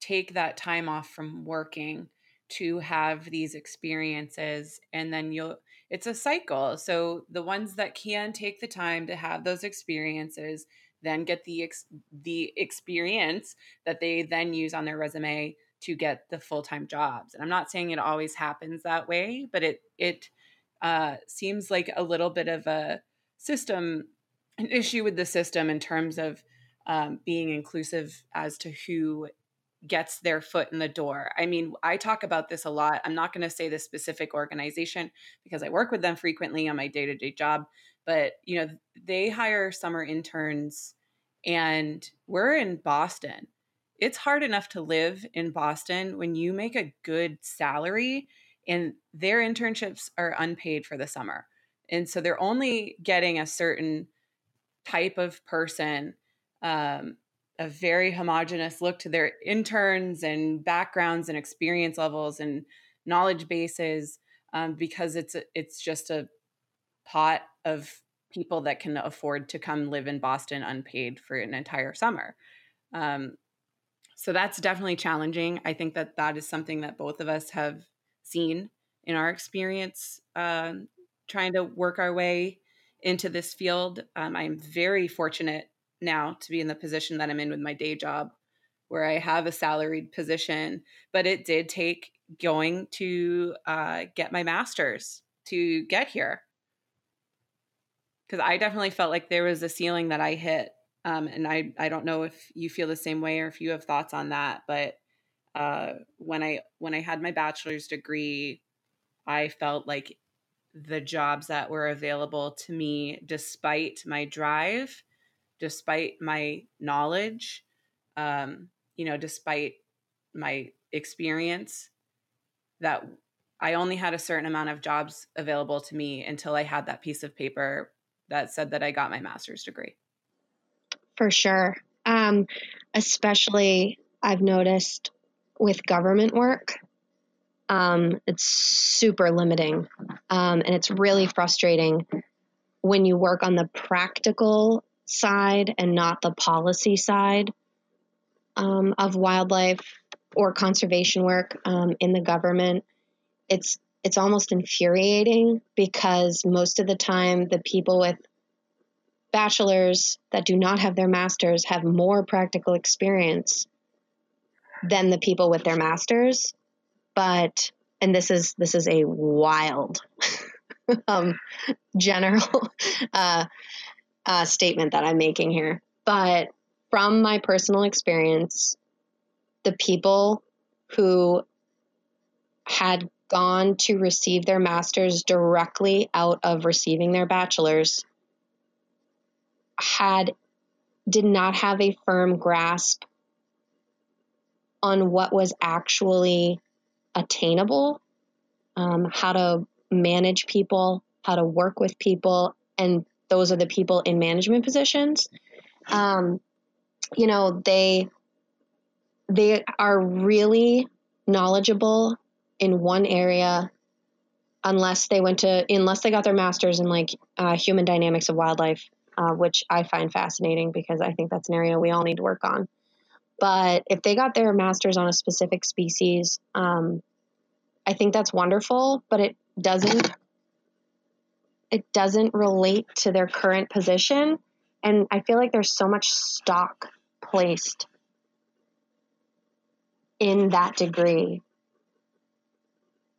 S2: take that time off from working to have these experiences and then you'll it's a cycle so the ones that can take the time to have those experiences then get the ex- the experience that they then use on their resume to get the full-time jobs and i'm not saying it always happens that way but it it uh, seems like a little bit of a system an issue with the system in terms of um, being inclusive as to who gets their foot in the door. I mean, I talk about this a lot. I'm not going to say the specific organization because I work with them frequently on my day-to-day job, but you know, they hire summer interns and we're in Boston. It's hard enough to live in Boston when you make a good salary and their internships are unpaid for the summer. And so they're only getting a certain type of person um, a very homogenous look to their interns and backgrounds and experience levels and knowledge bases um, because it's a, it's just a pot of people that can afford to come live in Boston unpaid for an entire summer. Um, so that's definitely challenging. I think that that is something that both of us have seen in our experience um, trying to work our way into this field. Um, I'm very fortunate now to be in the position that I'm in with my day job, where I have a salaried position. But it did take going to uh, get my master's to get here. Because I definitely felt like there was a ceiling that I hit. Um, and I, I don't know if you feel the same way or if you have thoughts on that. But uh, when I when I had my bachelor's degree, I felt like the jobs that were available to me, despite my drive, despite my knowledge, um, you know, despite my experience, that I only had a certain amount of jobs available to me until I had that piece of paper that said that I got my master's degree.
S3: For sure. Um, especially, I've noticed with government work, Um, it's super limiting. Um, and it's really frustrating when you work on the practical side and not the policy side um, of wildlife or conservation work um, in the government. It's it's almost infuriating because most of the time the people with bachelors that do not have their masters have more practical experience than the people with their masters. But and this is this is a wild um, general uh, uh, statement that i'm making here. But from my personal experience the people who had gone to receive their masters directly out of receiving their bachelor's had did not have a firm grasp on what was actually attainable, um, how to manage people, how to work with people, and those are the people in management positions. Um, you know, they they are really knowledgeable in one area unless they went to unless they got their masters in like uh, human dynamics of wildlife uh, which i find fascinating because i think that's an area we all need to work on. But if they got their masters on a specific species um, i think that's wonderful but it doesn't it doesn't relate to their current position. And i feel like there's so much stock placed in that degree.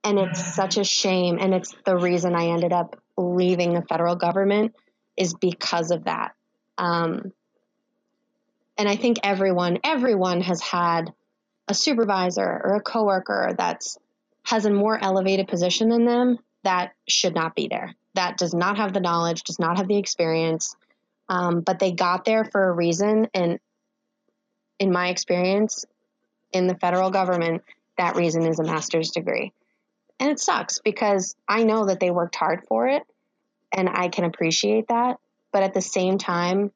S3: And it's such a shame. And it's the reason i ended up leaving the federal government is because of that. Um, and i think everyone everyone has had a supervisor or a coworker that's has a more elevated position than them that should not be there that does not have the knowledge does not have the experience. Um, but they got there for a reason and in my experience in the federal government that reason is a master's degree. And it sucks because I know that they worked hard for it and I can appreciate that. But at the same time,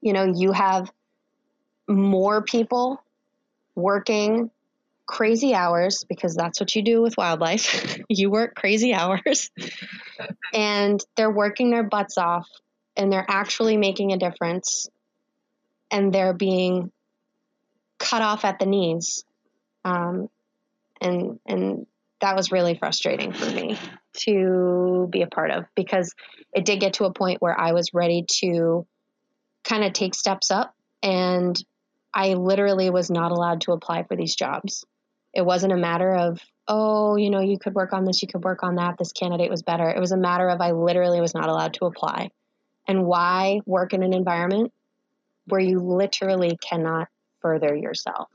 S3: you know, you have more people working crazy hours because that's what you do with wildlife. you work crazy hours and they're working their butts off and they're actually making a difference and they're being cut off at the knees. Um, and, and that was really frustrating for me to be a part of because it did get to a point where I was ready to kind of take steps up and I literally was not allowed to apply for these jobs. It wasn't a matter of, oh, you know, you could work on this, you could work on that, this candidate was better. It was a matter of I literally was not allowed to apply. And why work in an environment where you literally cannot further yourself?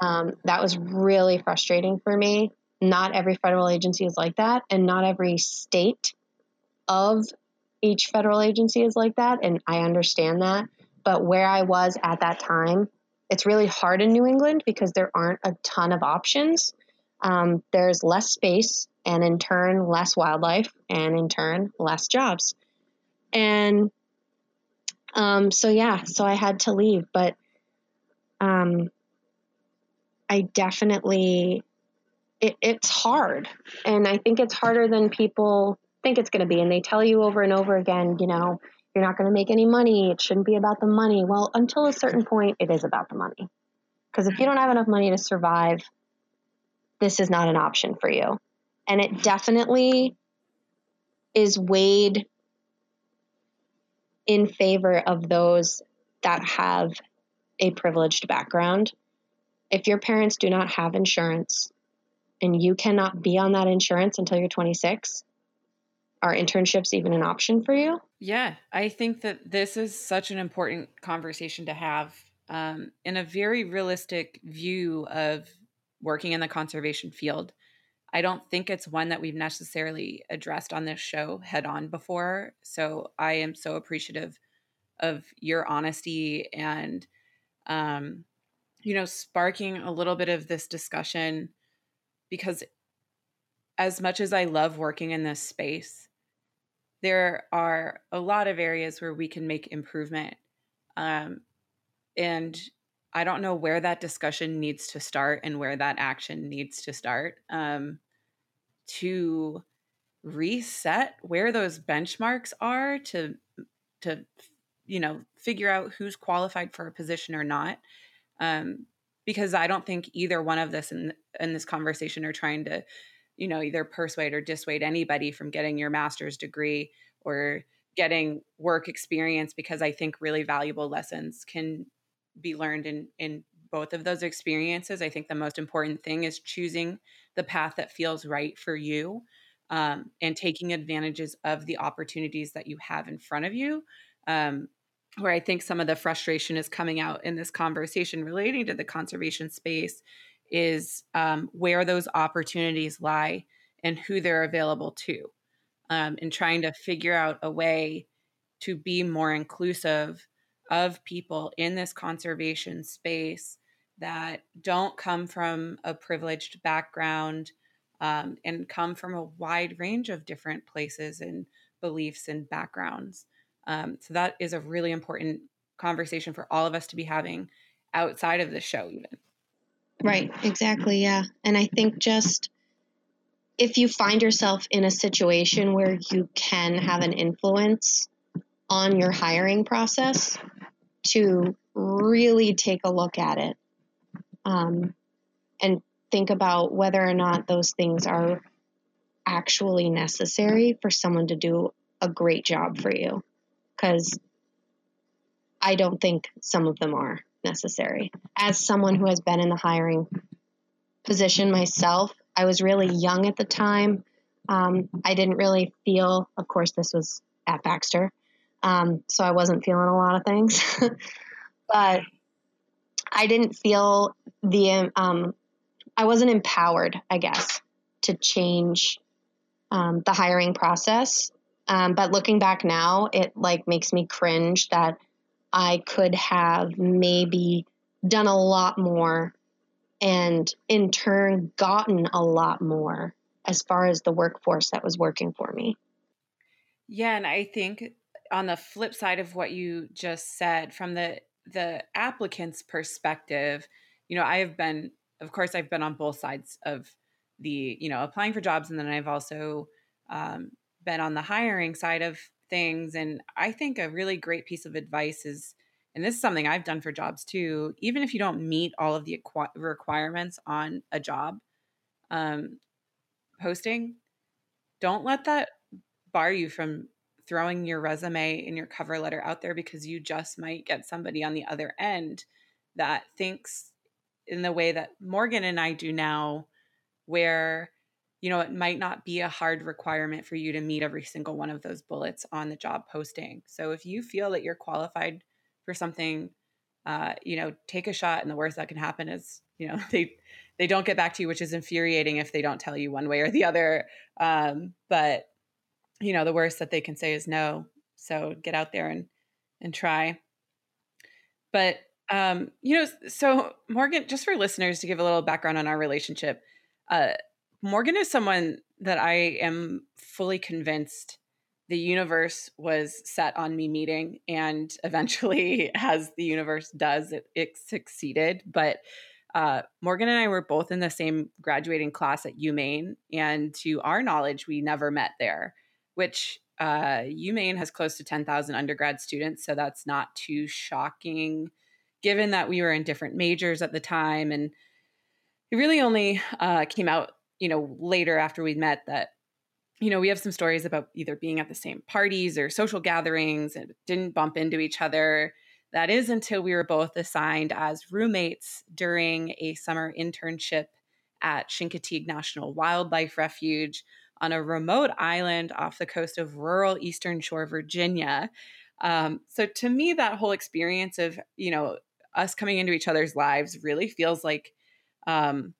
S3: Um, that was really frustrating for me not every federal agency is like that, and not every state of each federal agency is like that. And I understand that. But where I was at that time, it's really hard in New England because there aren't a ton of options. Um, there's less space, and in turn, less wildlife, and in turn, less jobs. And um, so, yeah, so I had to leave. But um, I definitely it, it's hard. And I think it's harder than people think it's going to be. And they tell you over and over again, you know, you're not going to make any money. It shouldn't be about the money. Well, until a certain point, it is about the money. Because if you don't have enough money to survive, this is not an option for you. And it definitely is weighed in favor of those that have a privileged background. If your parents do not have insurance, and you cannot be on that insurance until you're 26, are internships even an option for you?
S2: Yeah, I think that this is such an important conversation to have um, in a very realistic view of working in the conservation field. I don't think it's one that we've necessarily addressed on this show head on before. So I am so appreciative of your honesty and, um, you know, sparking a little bit of this discussion because as much as I love working in this space, there are a lot of areas where we can make improvement. Um, and I don't know where that discussion needs to start and where that action needs to start um, to reset where those benchmarks are to to you know figure out who's qualified for a position or not um, because I don't think either one of this in in this conversation are trying to you know either persuade or dissuade anybody from getting your master's degree or getting work experience because I think really valuable lessons can be learned in in both of those experiences. I think the most important thing is choosing the path that feels right for you um, and taking advantages of the opportunities that you have in front of you. Um, where I think some of the frustration is coming out in this conversation relating to the conservation space is um, where those opportunities lie and who they're available to, um, and trying to figure out a way to be more inclusive of people in this conservation space that don't come from a privileged background um, and come from a wide range of different places and beliefs and backgrounds. Um, so that is a really important conversation for all of us to be having outside of the show, even.
S3: Right, exactly. Yeah. And I think just if you find yourself in a situation where you can have an influence on your hiring process, to really take a look at it um, and think about whether or not those things are actually necessary for someone to do a great job for you because I don't think some of them are necessary. As someone who has been in the hiring position myself, I was really young at the time. Um, I didn't really feel, of course, this was at Baxter, um, so I wasn't feeling a lot of things. but I didn't feel the, um, I wasn't empowered, I guess, to change um, the hiring process um, but looking back now, it like makes me cringe that I could have maybe done a lot more and in turn gotten a lot more as far as the workforce that was working for me.
S2: Yeah, and I think on the flip side of what you just said from the the applicant's perspective, you know, I have been of course I've been on both sides of the, you know, applying for jobs and then I've also um, been on the hiring side of things. And I think a really great piece of advice is, and this is something I've done for jobs too, even if you don't meet all of the requirements on a job um, posting, don't let that bar you from throwing your resume and your cover letter out there because you just might get somebody on the other end that thinks in the way that Morgan and I do now, where you know, it might not be a hard requirement for you to meet every single one of those bullets on the job posting. So if you feel that you're qualified for something, uh, you know, take a shot. And the worst that can happen is, you know, they they don't get back to you, which is infuriating if they don't tell you one way or the other. Um, but you know, the worst that they can say is no. So get out there and and try. But um, you know, so Morgan, just for listeners to give a little background on our relationship, uh, Morgan is someone that I am fully convinced the universe was set on me meeting, and eventually, as the universe does, it, it succeeded. But uh, Morgan and I were both in the same graduating class at UMaine, and to our knowledge, we never met there, which uh, UMaine has close to 10,000 undergrad students, so that's not too shocking given that we were in different majors at the time. And it really only uh, came out you know, later after we met that, you know, we have some stories about either being at the same parties or social gatherings and didn't bump into each other. That is until we were both assigned as roommates during a summer internship at Chincoteague National Wildlife Refuge on a remote island off the coast of rural Eastern Shore, Virginia. Um, so to me, that whole experience of, you know, us coming into each other's lives really feels like um,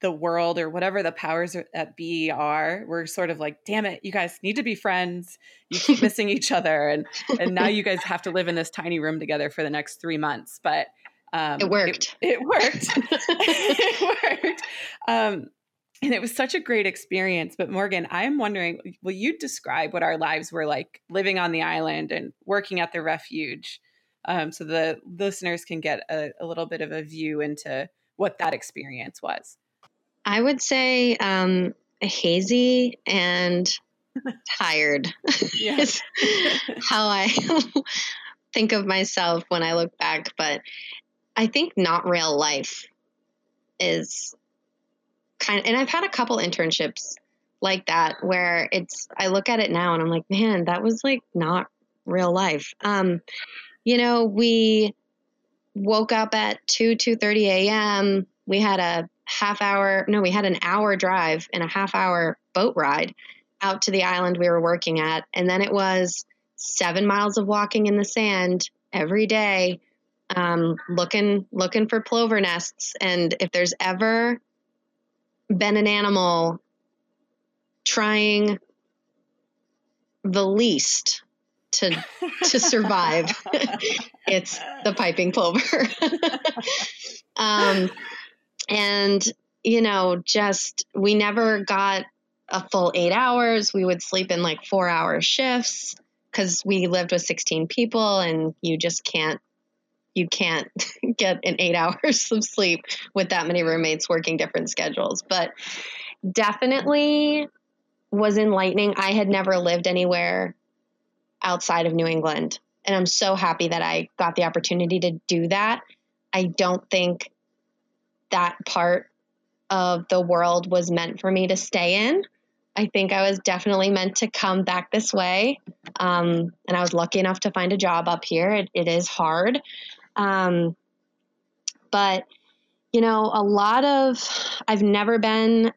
S2: the world or whatever the powers at be are we're sort of like damn it you guys need to be friends. You keep missing each other and and now you guys have to live in this tiny room together for the next three months but
S3: um, it worked.
S2: it, it worked. It worked. Um, and it was such a great experience but morgan i'm wondering will you describe what our lives were like living on the island and working at the refuge um, so the listeners can get a, a, little bit of a view into what that experience was.
S3: I would say um, hazy and tired is how I think of myself when I look back. But I think not real life is kind of, and I've had a couple internships like that where it's, I look at it now and I'm like, man, that was like not real life. Um, you know, we woke up at 2, 2.30 a.m. We had a half hour, no, we had an hour drive and a half hour boat ride out to the island we were working at. And then it was seven miles of walking in the sand every day, um, looking looking for plover nests. And if there's ever been an animal trying the least to to survive, it's the piping plover. um, and you know, just we never got a full eight hours. We would sleep in like four hour shifts because we lived with 16 people and you just can't you can't get an eight hours of sleep with that many roommates working different schedules. But definitely was enlightening. I had never lived anywhere outside of new england and i'm so happy that i got the opportunity to do that. I don't think that part of the world was meant for me to stay in I think I was definitely meant to come back this way. Um, and I was lucky enough to find a job up here. it, it is hard. Um, but, you know, a lot of, I've never been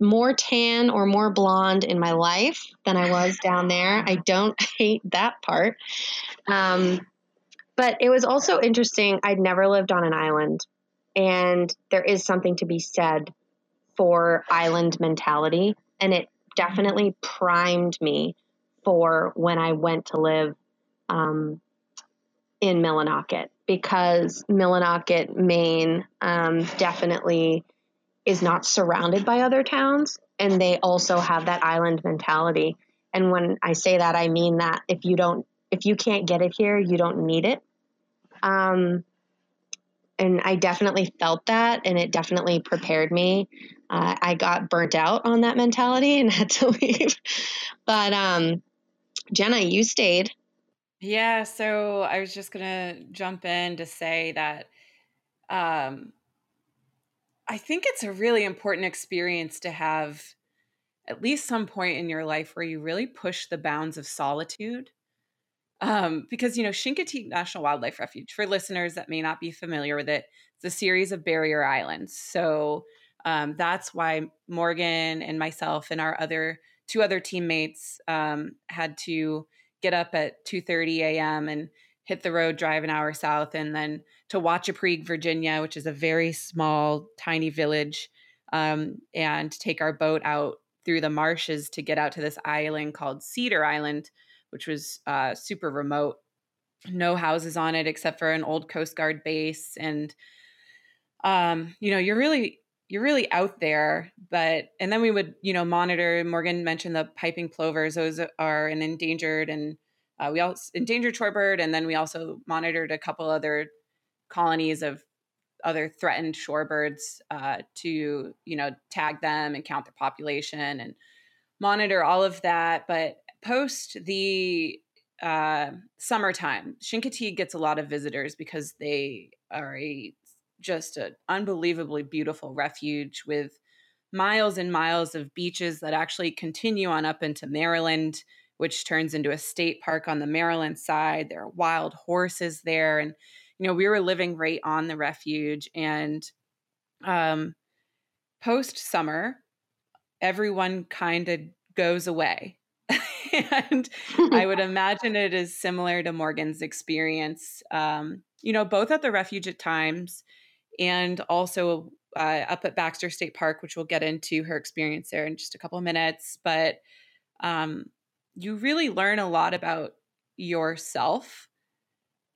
S3: more tan or more blonde in my life than I was down there. I don't hate that part. Um, but it was also interesting. I'd never lived on an island. And there is something to be said for island mentality and it definitely primed me for when I went to live um, in Millinocket because Millinocket, Maine, um, definitely is not surrounded by other towns, and they also have that island mentality. And when I say that, I mean that if you don't, if you can't get it here, you don't need it. Um, and I definitely felt that, and it definitely prepared me uh, I got burnt out on that mentality and had to leave. but um, Jenna, you stayed.
S2: Yeah, so I was just gonna jump in to say that um, I think it's a really important experience to have at least some point in your life where you really push the bounds of solitude. Um, because you know, Chincoteague National Wildlife Refuge, for listeners that may not be familiar with it, it's a series of barrier islands. So um, that's why Morgan and myself and our other two other teammates um, had to get up at 2:30 a.m. and hit the road, drive an hour south, and then to Wachapreague, Virginia, which is a very small, tiny village, um, and take our boat out through the marshes to get out to this island called Cedar Island, which was uh, super remote. No houses on it except for an old Coast Guard base, and um, you know, you're really you're really out there but and then we would you know monitor. Morgan mentioned the piping plovers. Those are an endangered and uh, we also endangered shorebird. And then we also monitored a couple other colonies of other threatened shorebirds uh, to you know tag them and count their population and monitor all of that. But post the uh, summertime chincoteague gets a lot of visitors because they are a just an unbelievably beautiful refuge with miles and miles of beaches that actually continue on up into Maryland, which turns into a state park on the Maryland side. There are wild horses there. And, you know, we were living right on the refuge. And um, post summer, everyone kind of goes away. and I would imagine it is similar to Morgan's experience. Um, you know, both at the refuge at times and also uh, up at Baxter State Park, which we'll get into her experience there in just a couple of minutes. But um, you really learn a lot about yourself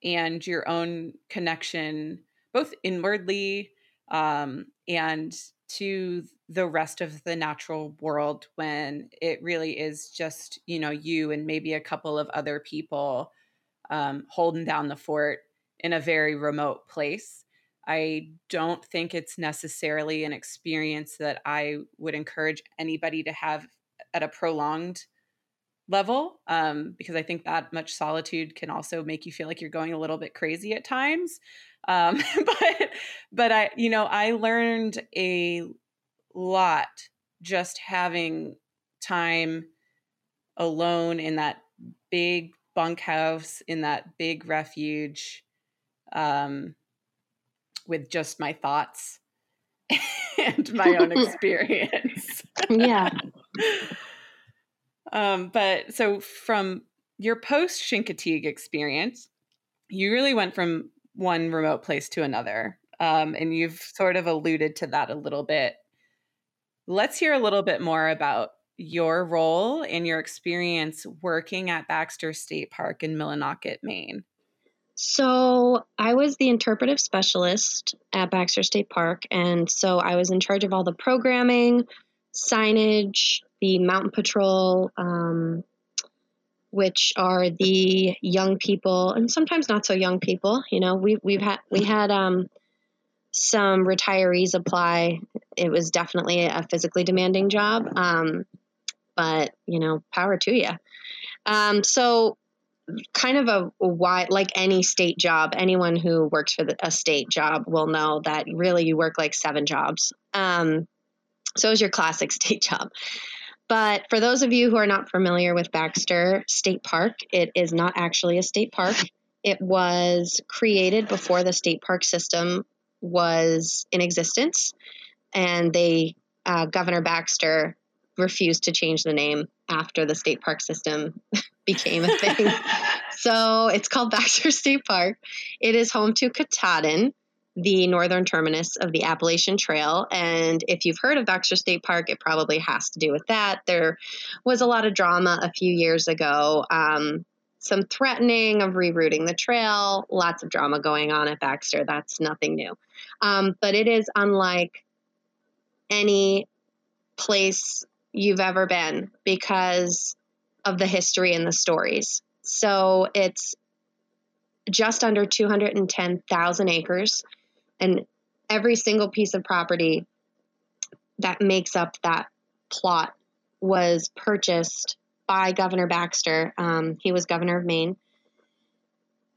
S2: and your own connection, both inwardly um, and to the rest of the natural world when it really is just you know you and maybe a couple of other people um, holding down the fort in a very remote place. I don't think it's necessarily an experience that I would encourage anybody to have at a prolonged level um, because I think that much solitude can also make you feel like you're going a little bit crazy at times. Um, but but I you know I learned a lot just having time alone in that big bunkhouse in that big refuge um, with just my thoughts and my own experience.
S3: yeah.
S2: Um, but so from your post Chincoteague experience, you really went from one remote place to another. Um, and you've sort of alluded to that a little bit. Let's hear a little bit more about your role and your experience working at Baxter State Park in Millinocket, Maine.
S3: So, I was the interpretive specialist at Baxter State Park. And so I was in charge of all the programming, signage, the mountain patrol, um, which are the young people and sometimes not so young people. You know, we, we've had we had um, some retirees apply. It was definitely a physically demanding job, um, but you know, power to you. Um, so, kind of a, wide, like any state job, anyone who works for the, a state job will know that really you work like seven jobs. Um, so is your classic state job. But for those of you who are not familiar with Baxter State Park, it is not actually a state park. It was created before the state park system was in existence, and they uh, Governor Baxter refused to change the name after the state park system became a thing. so it's called Baxter State Park. It is home to Katahdin, the northern terminus of the Appalachian Trail. And if you've heard of Baxter State Park, it probably has to do with that. There was a lot of drama a few years ago, um, some threatening of rerouting the trail, lots of drama going on at Baxter. That's nothing new. Um, but it is unlike any place you've ever been because of the history and the stories. So it's just under 210,000 acres and every single piece of property that makes up that plot was purchased by Governor Baxter. Um, he was governor of Maine.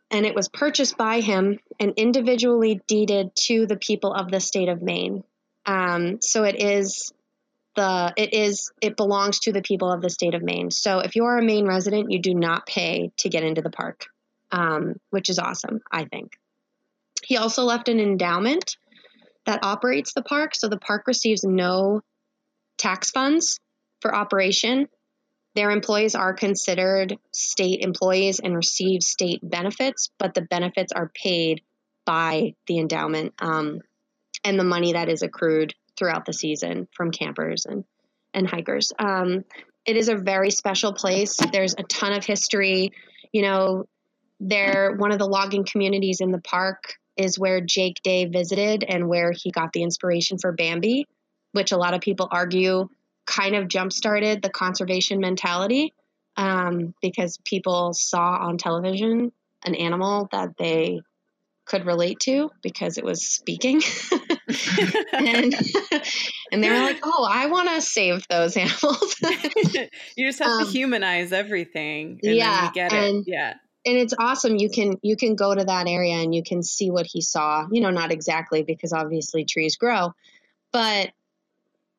S3: And it was purchased by him and individually deeded to the people of the state of Maine. Um, so it is the it is it belongs to the people of the state of Maine. So if you are a Maine resident, you do not pay to get into the park, um, which is awesome, I think. He also left an endowment that operates the park, so the park receives no tax funds for operation. Their employees are considered state employees and receive state benefits, but the benefits are paid by the endowment um, and the money that is accrued throughout the season from campers and, and hikers. Um, it is a very special place. There's a ton of history. You know, they're one of the logging communities in the park is where Jake Day visited and where he got the inspiration for Bambi, which a lot of people argue kind of jump started the conservation mentality um, because people saw on television an animal that they could relate to because it was speaking. and, and they were like, oh, I want to save those animals.
S2: you just have um, to humanize everything. yeah. get and, it. Yeah
S3: and it's awesome you can you can go to that area and you can see what he saw you know not exactly because obviously trees grow but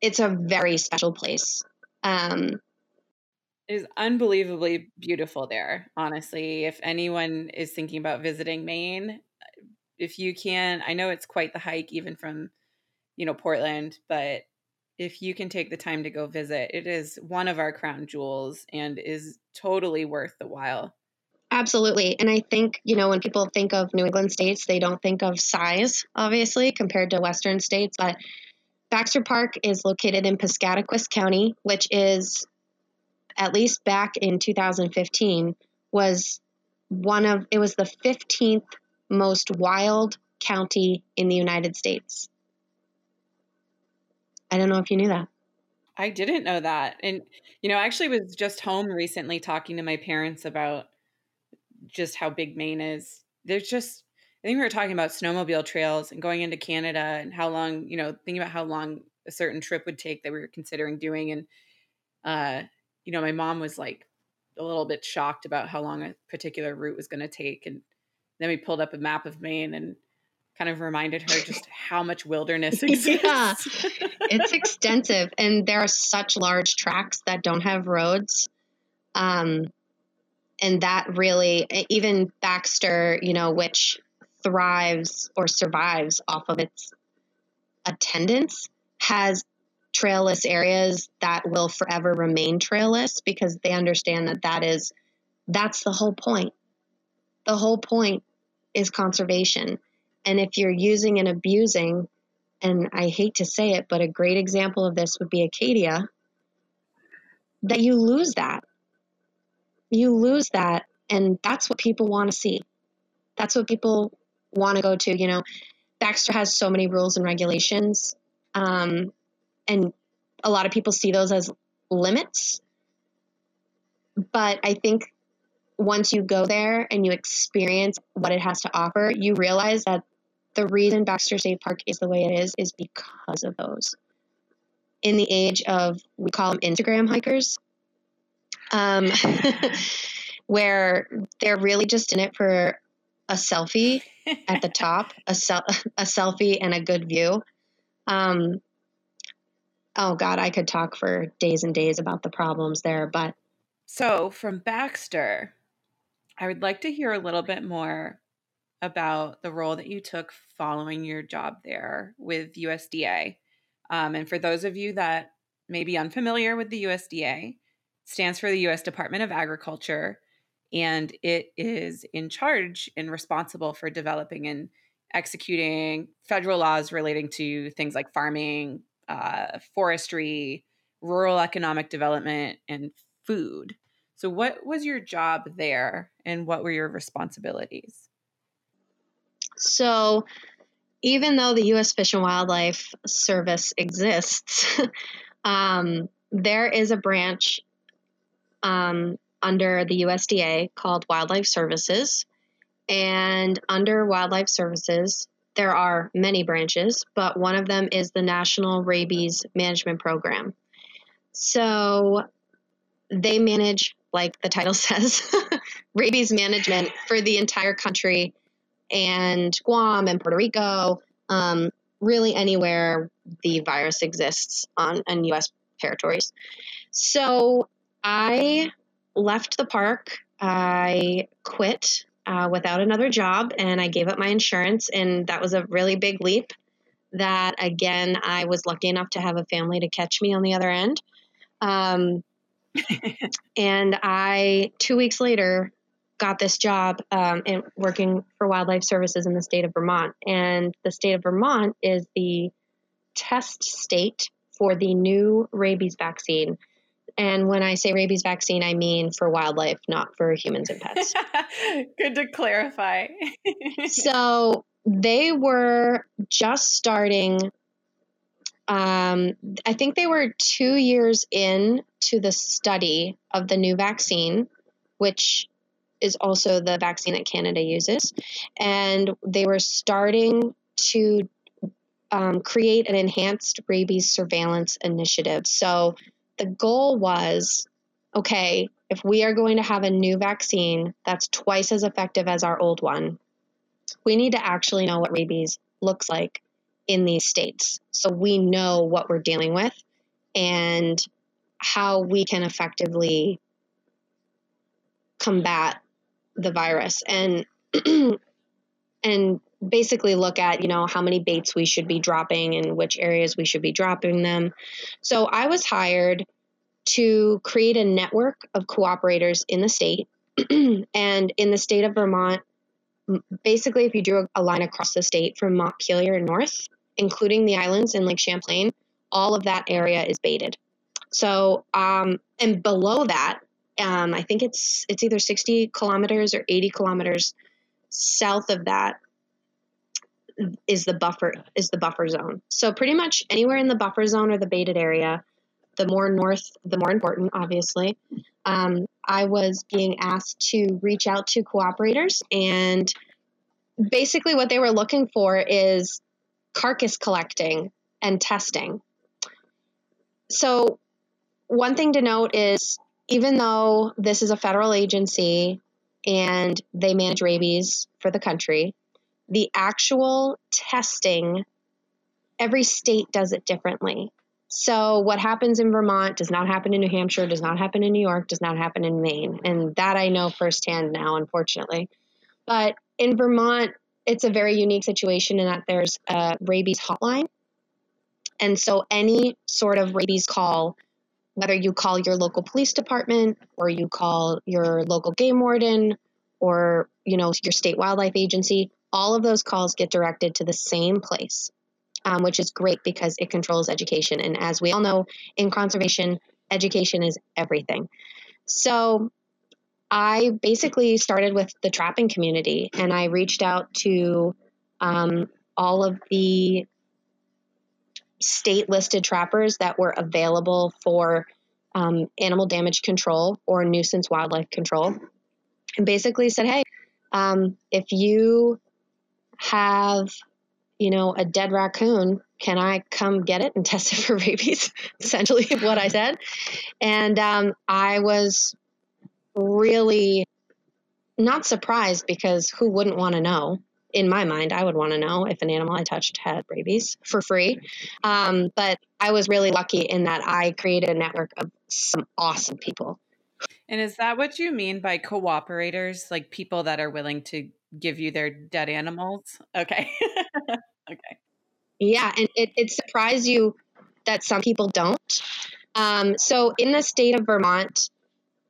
S3: it's a very special place. Um
S2: it is unbelievably beautiful there honestly. If anyone is thinking about visiting maine if you can i know it's quite the hike even from you know portland but if you can take the time to go visit it is one of our crown jewels and is totally worth the while
S3: Absolutely. And I think, you know, when people think of New England states, they don't think of size, obviously, compared to Western states. But Baxter Park is located in Piscataquis County, which is, at least back in 2015, was one of, it was the 15th most wild county in the United States. I don't know if you knew that.
S2: I didn't know that. And, you know, I actually was just home recently talking to my parents about just how big Maine is. There's just I think we were talking about snowmobile trails and going into Canada and how long, you know, thinking about how long a certain trip would take that we were considering doing. And, uh, you know, my mom was like a little bit shocked about how long a particular route was going to take. And then we pulled up a map of Maine and kind of reminded her just how much wilderness exists. yeah,
S3: it's extensive. And there are such large tracks that don't have roads. Um, and that really, even Baxter, you know, which thrives or survives off of its attendance has trailless areas that will forever remain trailless because they understand that that is that's the whole point. The whole point is conservation. And if you're using and abusing and i hate to say it but a great example of this would be acadia that you lose that you lose that and that's what people want to see that's what people want to go to. You know, Baxter has so many rules and regulations, um, and a lot of people see those as limits. But I think once you go there and you experience what it has to offer, you realize that the reason Baxter State Park is the way it is is because of those. In the age of, we call them Instagram hikers, um, where they're really just in it for a selfie at the top, a, sel- a selfie and a good view. Um, oh God, I could talk for days and days about the problems there, but.
S2: So from Baxter, I would like to hear a little bit more about the role that you took following your job there with USDA. Um, and for those of you that may be unfamiliar with the USDA, stands for the U.S. Department of Agriculture and it is in charge and responsible for developing and executing federal laws relating to things like farming, uh, forestry, rural economic development, and food. So, what was your job there, and what were your responsibilities?
S3: So, even though the U.S. Fish and Wildlife Service exists, um, there is a branch um, under the USDA called Wildlife Services. And under Wildlife Services, there are many branches, but one of them is the National Rabies Management Program. So they manage, like the title says, rabies management for the entire country and Guam and Puerto Rico, um, really anywhere the virus exists on, on U.S. territories. So I left the park. I quit uh, without another job and I gave up my insurance. And that was a really big leap. That again, I was lucky enough to have a family to catch me on the other end. Um, and I, two weeks later, got this job um, in working for wildlife services in the state of Vermont. And the state of Vermont is the test state for the new rabies vaccine. And when I say rabies vaccine, I mean for wildlife, not for humans and pets.
S2: Good to clarify.
S3: so they were just starting. Um, I think they were two years in to the study of the new vaccine, which is also the vaccine that Canada uses. And they were starting to um, create an enhanced rabies surveillance initiative. So the goal was okay, if we are going to have a new vaccine that's twice as effective as our old one, we need to actually know what rabies looks like in these states. So we know what we're dealing with and how we can effectively combat the virus and and basically look at you know how many baits we should be dropping and which areas we should be dropping them. So i was hired to create a network of cooperators in the state. And in the state of vermont basically if you drew a line across the state from montpelier north including the islands and lake champlain all of that area is baited. So um, and below that um, i think it's it's either 60 kilometers or 80 kilometers south of that is the buffer is the buffer zone. So pretty much anywhere in the buffer zone or the baited area, the more north, the more important, obviously. um, I was being asked to reach out to cooperators, and basically, what they were looking for is carcass collecting and testing. So, one thing to note is even though this is a federal agency and they manage rabies for the country, the actual testing, every state does it differently. So, what happens in Vermont does not happen in New Hampshire, does not happen in New York, does not happen in Maine. And that I know firsthand now, unfortunately. But in Vermont, it's a very unique situation in that there's a rabies hotline. And so, any sort of rabies call, whether you call your local police department or you call your local game warden or you know your state wildlife agency, all of those calls get directed to the same place um, which is great because it controls education. And as we all know, in conservation, education is everything. So I basically started with the trapping community and I reached out to um, all of the state listed trappers that were available for um, animal damage control or nuisance wildlife control and basically said, hey, um, if you have you know, a dead raccoon. Can I come get it and test it for rabies? Essentially, what I said. And um, I was really not surprised because who wouldn't want to know? In my mind, I would want to know if an animal I touched had rabies for free. Um, but I was really lucky in that I created a network of some awesome people.
S2: And is that what you mean by cooperators? Like people that are willing to give you their dead animals? Okay. okay.
S3: Yeah, and it, it surprised you that some people don't. Um, so in the state of Vermont,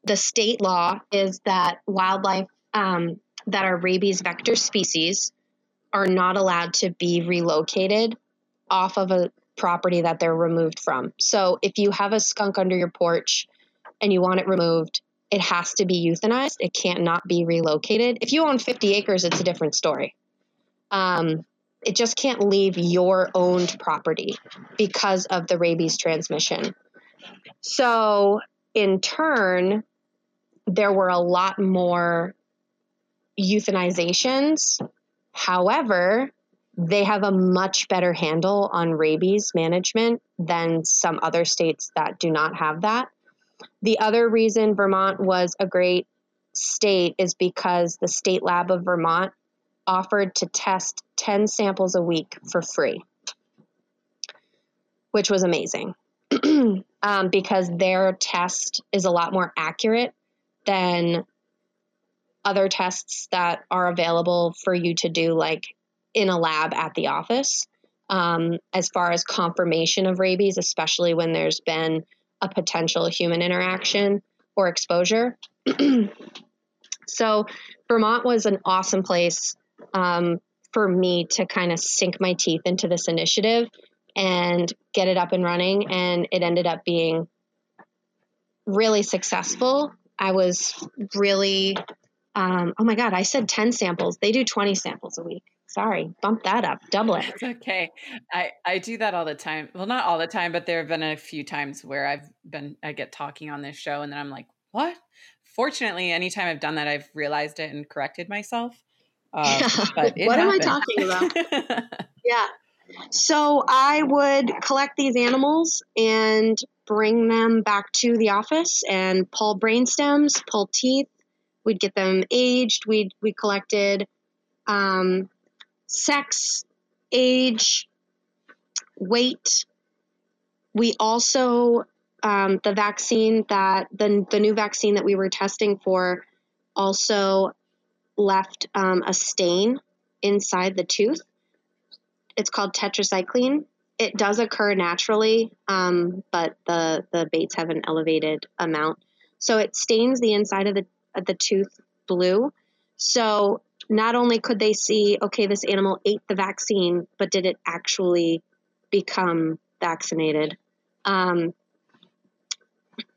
S3: the state law is that wildlife um, that are rabies vector species are not allowed to be relocated off of a property that they're removed from. So if you have a skunk under your porch and you want it removed, it has to be euthanized. It can't not be relocated. If you own 50 acres, it's a different story. Um, it just can't leave your owned property because of the rabies transmission. So, in turn, there were a lot more euthanizations. However, they have a much better handle on rabies management than some other states that do not have that. The other reason Vermont was a great state is because the State Lab of Vermont offered to test 10 samples a week for free, which was amazing um, because their test is a lot more accurate than other tests that are available for you to do, like in a lab at the office. Um, as far as confirmation of rabies, especially when there's been a potential human interaction or exposure. so, Vermont was an awesome place um, for me to kind of sink my teeth into this initiative and get it up and running. And it ended up being really successful. I was really, um, oh my God, I said 10 samples. They do 20 samples a week. Sorry, bump that up, double it.
S2: It's okay. I, I do that all the time. Well, not all the time, but there have been a few times where I've been, I get talking on this show and then I'm like, what? Fortunately, anytime I've done that, I've realized it and corrected myself.
S3: Uh, what happens. am I talking about? yeah. So I would collect these animals and bring them back to the office and pull brain stems, pull teeth. We'd get them aged. We we collected um, sex, age, weight. We also um, the vaccine that the the new vaccine that we were testing for also left um, a stain inside the tooth. It's called tetracycline. It does occur naturally, um, but the the baits have an elevated amount, so it stains the inside of the of the tooth blue. So not only could they see, okay, this animal ate the vaccine, but did it actually become vaccinated? Um,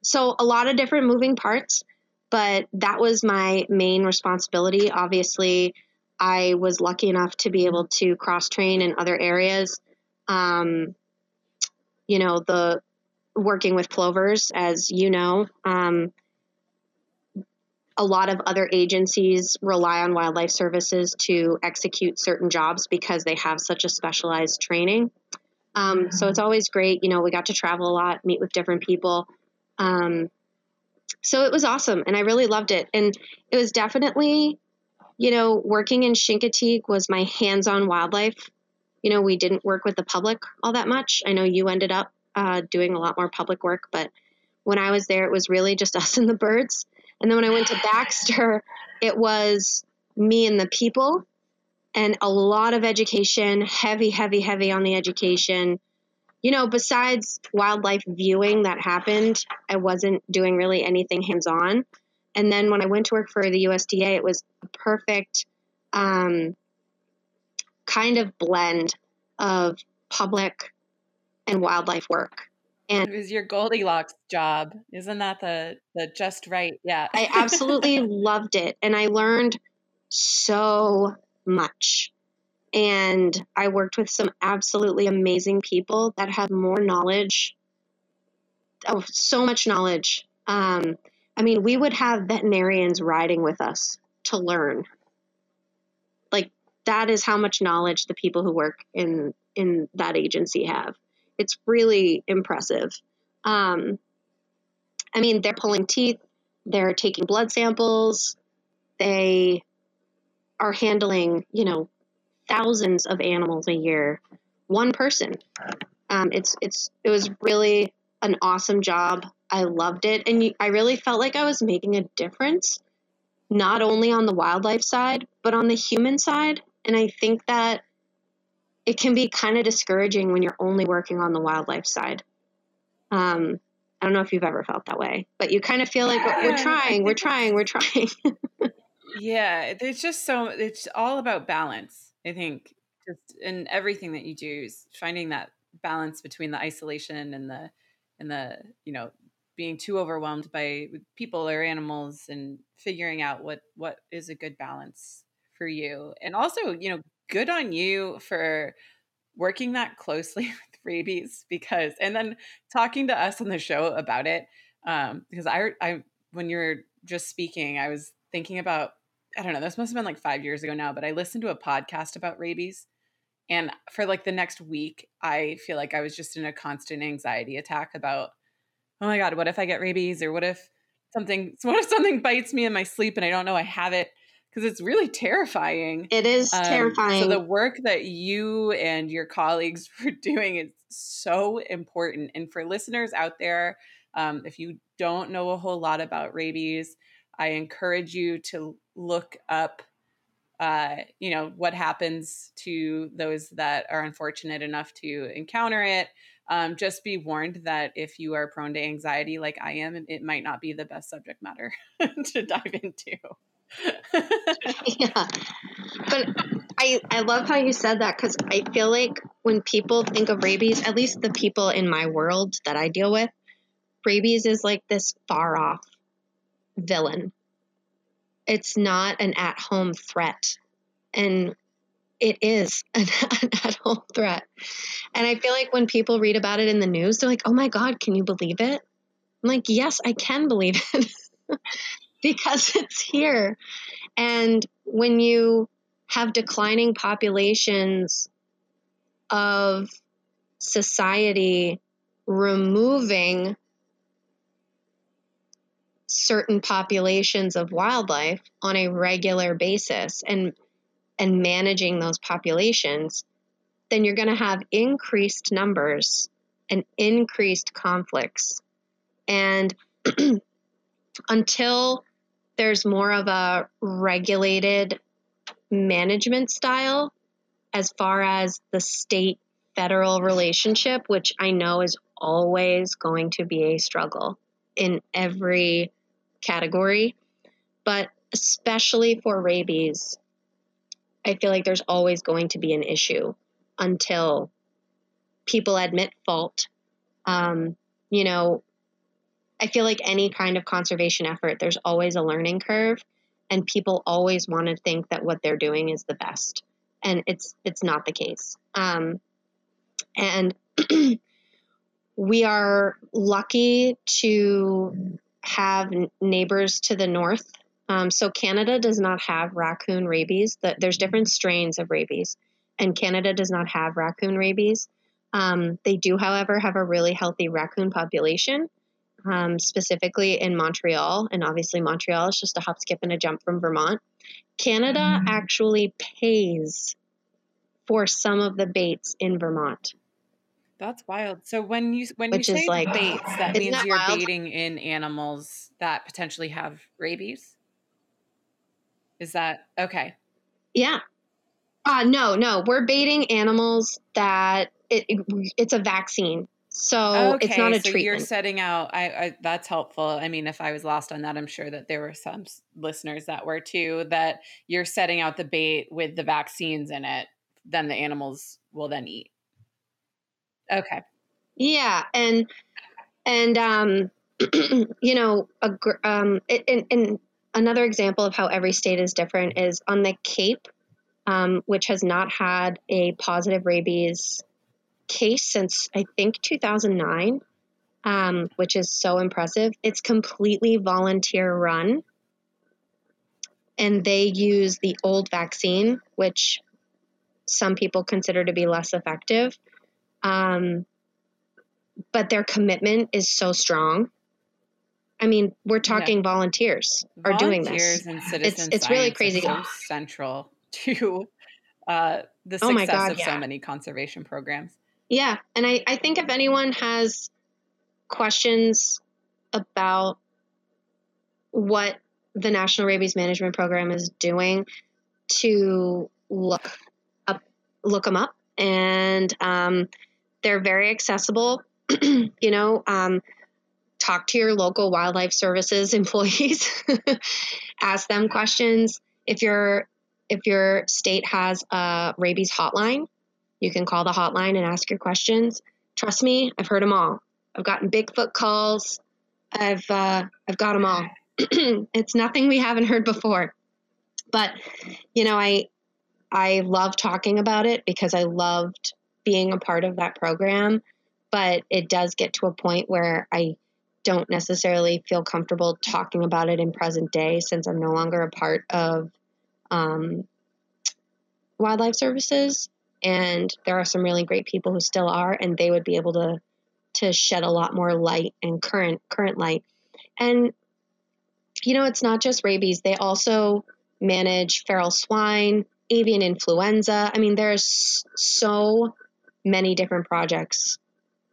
S3: so a lot of different moving parts but that was my main responsibility. Obviously, I was lucky enough to be able to cross train in other areas. Um, you know, the working with plovers, as you know, um, a lot of other agencies rely on wildlife services to execute certain jobs because they have such a specialized training. Um, so it's always great. You know, we got to travel a lot, meet with different people. Um, so it was awesome, and I really loved it. And it was definitely, you know, working in Chincoteague was my hands-on wildlife. You know, we didn't work with the public all that much. I know you ended up uh, doing a lot more public work, but when I was there, it was really just us and the birds. And then when I went to Baxter, it was me and the people and a lot of education, heavy, heavy, heavy on the education. You know, besides wildlife viewing that happened, I wasn't doing really anything hands on. And then when I went to work for the USDA, it was a perfect um, kind of blend of public and wildlife work.
S2: And it was your Goldilocks job. Isn't that the the just right? Yeah.
S3: I absolutely loved it and I learned so much. And I worked with some absolutely amazing people that have more knowledge. Oh, so much knowledge. Um, I mean, we would have veterinarians riding with us to learn. Like that is how much knowledge the people who work in in that agency have. It's really impressive. Um, I mean, they're pulling teeth, they're taking blood samples, they are handling, you know, thousands of animals a year. One person. Um, it's it's it was really an awesome job. I loved it, and I really felt like I was making a difference, not only on the wildlife side, but on the human side. And I think that it can be kind of discouraging when you're only working on the wildlife side. Um, I don't know if you've ever felt that way, but you kind of feel like we're, we're trying, we're trying, we're trying.
S2: yeah, it's just so it's all about balance. I think just in everything that you do is finding that balance between the isolation and the and the you know being too overwhelmed by people or animals and figuring out what what is a good balance for you and also you know good on you for working that closely with rabies because and then talking to us on the show about it um because i i when you're just speaking i was thinking about i don't know this must have been like five years ago now but i listened to a podcast about rabies and for like the next week i feel like i was just in a constant anxiety attack about oh my god what if i get rabies or what if something what if something bites me in my sleep and i don't know i have it because it's really terrifying.
S3: It is um, terrifying.
S2: So the work that you and your colleagues were doing is so important. And for listeners out there, um, if you don't know a whole lot about rabies, I encourage you to look up. Uh, you know what happens to those that are unfortunate enough to encounter it. Um, just be warned that if you are prone to anxiety like I am, it might not be the best subject matter to dive into.
S3: yeah. But I, I love how you said that because I feel like when people think of rabies, at least the people in my world that I deal with, rabies is like this far off villain. It's not an at home threat. And it is an, an at home threat. And I feel like when people read about it in the news, they're like, oh my God, can you believe it? I'm like, yes, I can believe it. because it's here. And when you have declining populations of society removing certain populations of wildlife on a regular basis and and managing those populations then you're going to have increased numbers and increased conflicts and until there's more of a regulated management style as far as the state federal relationship, which I know is always going to be a struggle in every category. But especially for rabies, I feel like there's always going to be an issue until people admit fault. Um, you know, I feel like any kind of conservation effort, there's always a learning curve, and people always want to think that what they're doing is the best, and it's it's not the case. Um, and we are lucky to have neighbors to the north Um, so Canada does not have raccoon rabies. There's different strains of rabies, and Canada does not have raccoon rabies. Um, they do, however, have a really healthy raccoon population, um, specifically in Montreal. And obviously, Montreal is just a hop, skip, and a jump from Vermont. Canada mm-hmm. actually pays for some of the baits in Vermont.
S2: That's wild. So when you when Which you say like, baits, that means you're wild? baiting in animals that potentially have rabies. Is that okay?
S3: Yeah. Uh no, no. We're baiting animals that it, it it's a vaccine. So okay, it's not a so treatment.
S2: You're setting out. I, I, that's helpful. I mean, if I was lost on that, I'm sure that there were some listeners that were too. That you're setting out the bait with the vaccines in it, then the animals will then eat. Okay.
S3: Yeah, and and um, you know, a, um, and, and another example of how every state is different is on the Cape, um, which has not had a positive rabies case since I think 2009, um, which is so impressive. It's completely volunteer run. And they use the old vaccine, which some people consider to be less effective. Um, but their commitment is so strong. I mean, we're talking yeah. volunteers are doing this.
S2: and citizens. It's, it's really crazy. So central to uh, the success oh God, of yeah. so many conservation programs.
S3: Yeah. And I, I think if anyone has questions about what the National Rabies Management Program is doing, to look up, look them up, and um, they're very accessible. you know, um, talk to your local wildlife services employees, ask them questions. If your if your state has a rabies hotline, you can call the hotline and ask your questions. Trust me, I've heard them all. I've gotten Bigfoot calls. I've uh, I've got them all. it's nothing we haven't heard before. But you know, I I love talking about it because I loved being a part of that program. But it does get to a point where I don't necessarily feel comfortable talking about it in present day since I'm no longer a part of um, wildlife services and there are some really great people who still are and they would be able to to shed a lot more light and current current light. And you know it's not just rabies. They also manage feral swine avian influenza. I mean there's so many different projects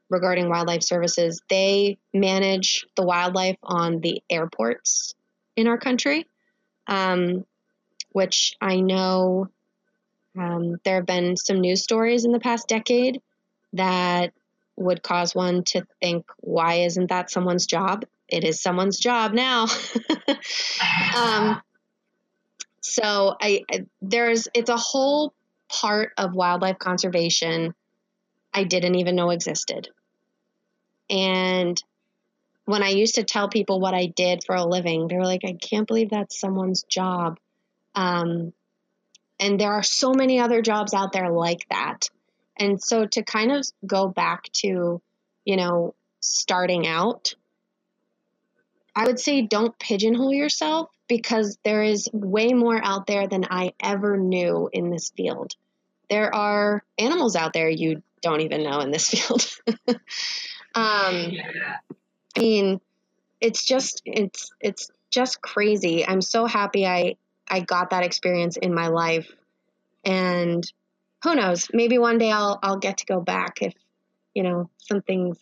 S3: regarding wildlife services. They manage the wildlife on the airports in our country um, which i know um, there have been some news stories in the past decade that would cause one to think, why isn't that someone's job? It is someone's job now. um, so I, I, there's it's a whole part of wildlife conservation I didn't even know existed. And when I used to tell people what I did for a living, they were like, I can't believe that's someone's job. Um, and there are so many other jobs out there like that. And so to kind of go back to, you know, starting out, I would say don't pigeonhole yourself because there is way more out there than I ever knew in this field. There are animals out there you don't even know in this field. um, I mean, it's just it's it's just crazy. I'm so happy I I got that experience in my life. And who knows, maybe one day I'll I'll get to go back if, you know, some things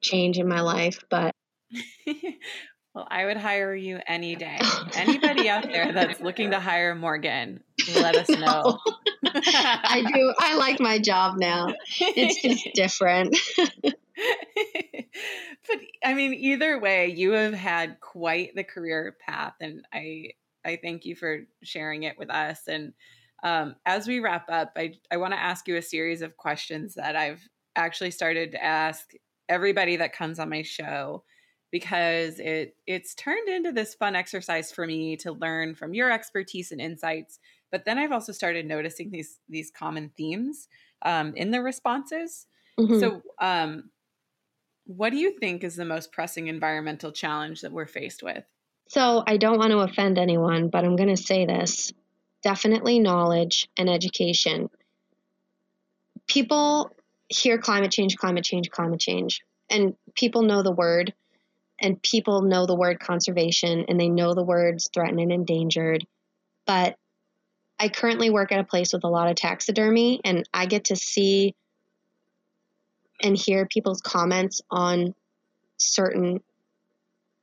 S3: change in my life, but
S2: Well, I would hire you any day. Anybody out there that's looking to hire Morgan, let us know.
S3: I do. I like my job now. It's just different.
S2: but I mean, either way, you have had quite the career path, and I I thank you for sharing it with us. And um, as we wrap up, I I want to ask you a series of questions that I've actually started to ask everybody that comes on my show because it it's turned into this fun exercise for me to learn from your expertise and insights but then i've also started noticing these these common themes um, in the responses mm-hmm. so um, what do you think is the most pressing environmental challenge that we're faced with?
S3: So I don't want to offend anyone, but I'm going to say this definitely knowledge and education. People hear climate change, climate change, climate change, and people know the word, and people know the word conservation, and they know the words threatened and endangered. But I currently work at a place with a lot of taxidermy, and I get to see and hear people's comments on certain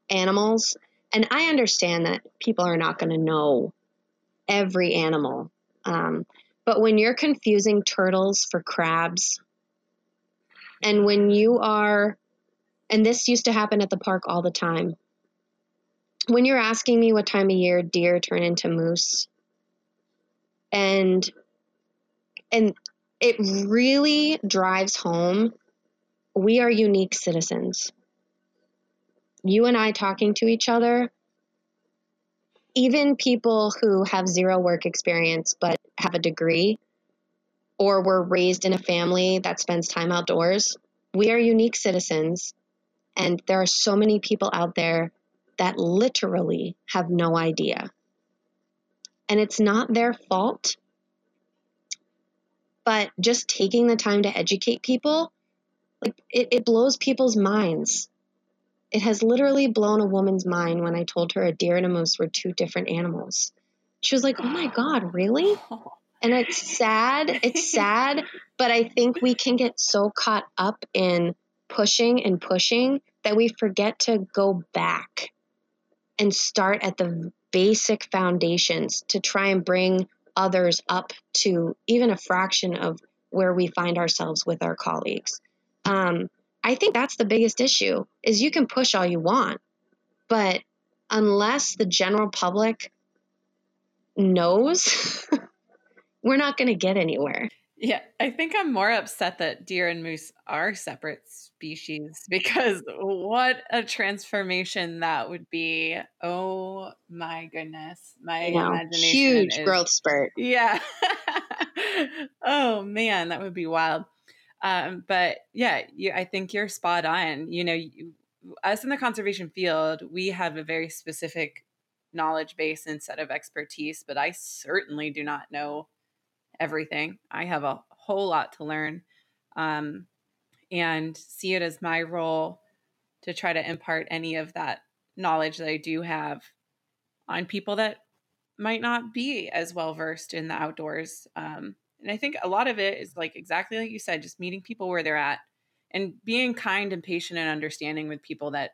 S3: animals. And I understand that people are not going to know every animal. Um, but when you're confusing turtles for crabs, and when you are, and this used to happen at the park all the time, when you're asking me what time of year deer turn into moose, and and it really drives home we are unique citizens. You and I talking to each other, even people who have zero work experience but have a degree or were raised in a family that spends time outdoors, we are unique citizens. And there are so many people out there that literally have no idea. And it's not their fault. But just taking the time to educate people, like it, it blows people's minds. It has literally blown a woman's mind when I told her a deer and a moose were two different animals. She was like, "Oh my god, really?" And it's sad. It's sad, but I think we can get so caught up in pushing and pushing that we forget to go back and start at the basic foundations to try and bring others up to even a fraction of where we find ourselves with our colleagues. Um, I think that's the biggest issue is you can push all you want, but unless the general public knows, we're not going to get anywhere.
S2: Yeah, I think I'm more upset that deer and moose are separate species because what a transformation that would be. Oh my goodness. My imagination.
S3: Huge
S2: is,
S3: growth spurt.
S2: Yeah. oh man, that would be wild. Um, but yeah, you, I think you're spot on. You know, you, us in the conservation field, we have a very specific knowledge base and set of expertise, but I certainly do not know everything. I have a whole lot to learn um, and see it as my role to try to impart any of that knowledge that I do have on people that might not be as well versed in the outdoors. Um, and I think a lot of it is like exactly like you said, just meeting people where they're at and being kind and patient and understanding with people that,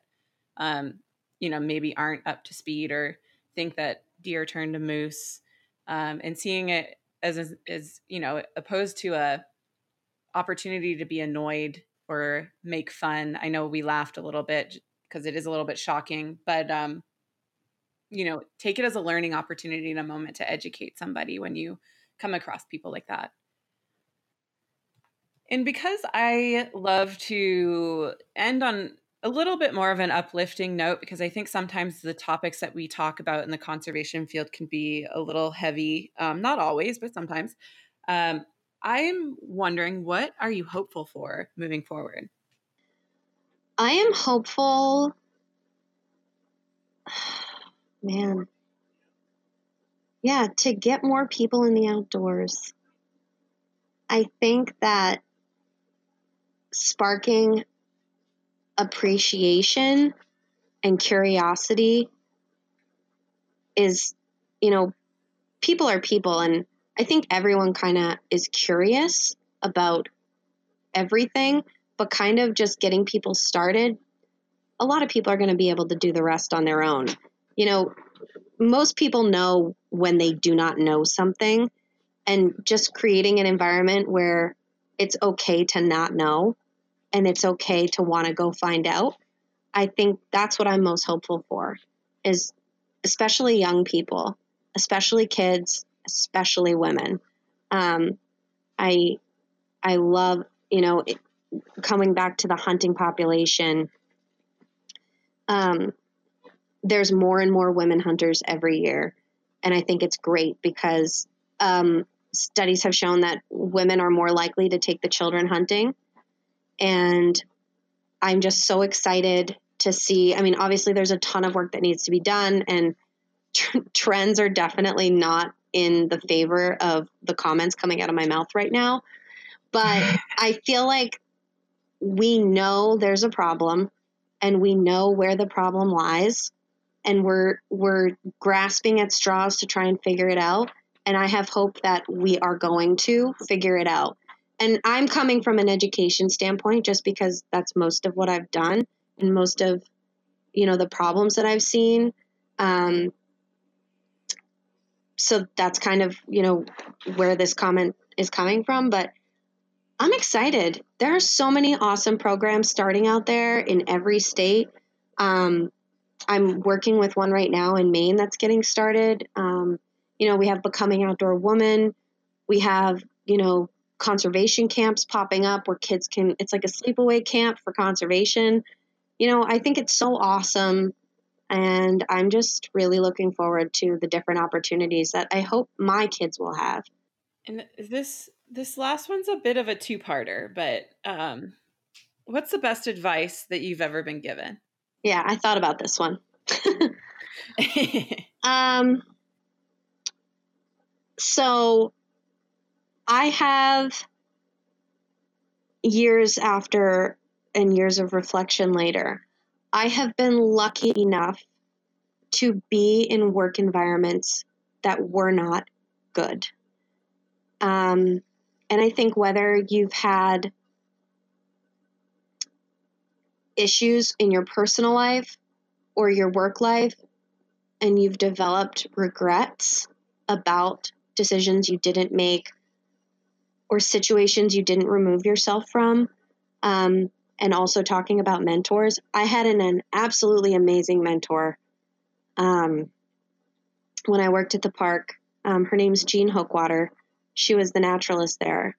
S2: um, you know, maybe aren't up to speed or think that deer turn to moose, um, and seeing it as, as, you know, opposed to a opportunity to be annoyed or make fun. I know we laughed a little bit because it is a little bit shocking, but, um, you know, take it as a learning opportunity in a moment to educate somebody when you come across people like that. And because I love to end on a little bit more of an uplifting note, because I think sometimes the topics that we talk about in the conservation field can be a little heavy, um, not always, but sometimes. Um, I'm wondering, what are you hopeful for moving forward?
S3: I am hopeful. Man, yeah, to get more people in the outdoors. I think that sparking appreciation and curiosity is, you know, people are people, and I think everyone kind of is curious about everything, but kind of just getting people started. A lot of people are going to be able to do the rest on their own. You know, most people know when they do not know something and just creating an environment where it's okay to not know and it's okay to want to go find out i think that's what i'm most hopeful for is especially young people especially kids especially women um, i i love you know it, coming back to the hunting population um, there's more and more women hunters every year. And I think it's great because um, studies have shown that women are more likely to take the children hunting. And I'm just so excited to see. I mean, obviously, there's a ton of work that needs to be done, and tr- trends are definitely not in the favor of the comments coming out of my mouth right now. But I feel like we know there's a problem and we know where the problem lies and we're we're grasping at straws to try and figure it out and I have hope that we are going to figure it out. And I'm coming from an education standpoint just because that's most of what I've done and most of you know the problems that I've seen. Um, so that's kind of you know where this comment is coming from, but I'm excited. There are so many awesome programs starting out there in every state. Um, I'm working with one right now in Maine that's getting started. Um, you know, we have Becoming Outdoor Woman. We have, you know, conservation camps popping up where kids can, it's like a sleepaway camp for conservation. You know, I think it's so awesome. And I'm just really looking forward to the different opportunities that I hope my kids will have.
S2: And this this last one's a bit of a two-parter, but um, what's the best advice that you've ever been given?
S3: Yeah, I thought about this one. um, so I have years after and years of reflection later, I have been lucky enough to be in work environments that were not good. Um, and I think whether you've had issues in your personal life or your work life and you've developed regrets about decisions you didn't make or situations you didn't remove yourself from, um, and also talking about mentors. I had an, an absolutely amazing mentor um, when I worked at the park. Um, her name's Jean Hookwater. She was the naturalist there.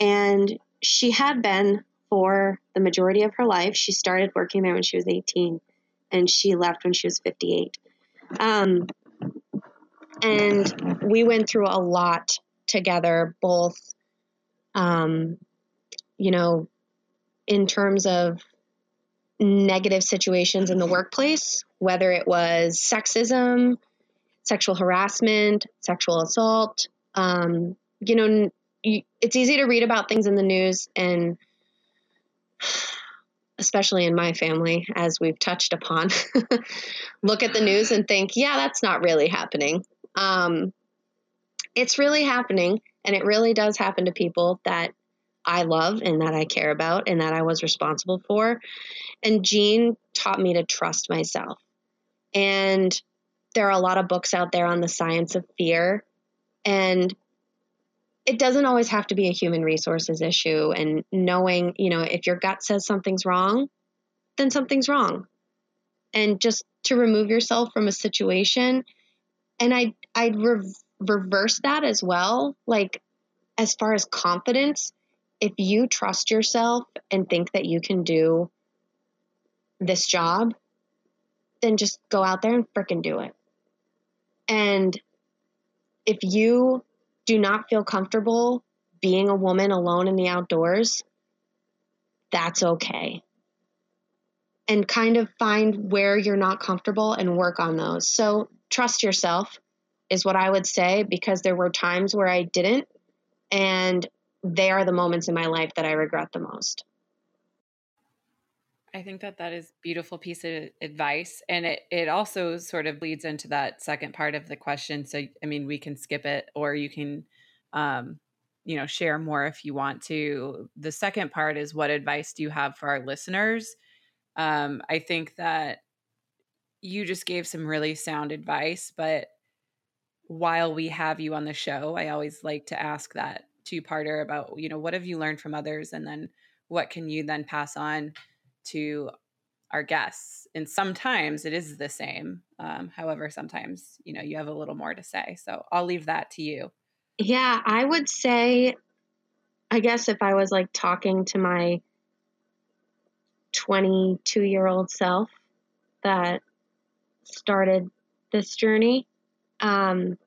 S3: And she had been for the majority of her life. She started working there when she was 18 and she left when she was 58. Um, and we went through a lot together, both, um, you know, in terms of negative situations in the workplace, whether it was sexism, sexual harassment, sexual assault, um, you know, it's easy to read about things in the news and especially in my family as we've touched upon look at the news and think yeah that's not really happening. Um, it's really happening and it really does happen to people that i love and that i care about and that i was responsible for. And jean taught me to trust myself. And there are a lot of books out there on the science of fear. And it doesn't always have to be a human resources issue. And knowing you know if your gut says something's wrong then something's wrong. And just to remove yourself from a situation. And i i'd re- reverse that as well like as far as confidence if you trust yourself and think that you can do this job then just go out there and fricking do it and if you do not feel comfortable being a woman alone in the outdoors, that's okay. And kind of find where you're not comfortable and work on those. So trust yourself is what I would say because there were times where I didn't. And they are the moments in my life that I regret the most.
S2: I think that that is beautiful piece of advice, and it it also sort of leads into that second part of the question. So, I mean, we can skip it, or you can, um, you know, share more if you want to. The second part is what advice do you have for our listeners? Um, I think that you just gave some really sound advice, but while we have you on the show, I always like to ask that two parter about, you know, what have you learned from others, and then what can you then pass on to our guests? And sometimes it is the same um, however sometimes you know you have a little more to say. So i'll leave that to you.
S3: Yeah i would say i guess if i was like talking to my 22 year old self that started this journey um,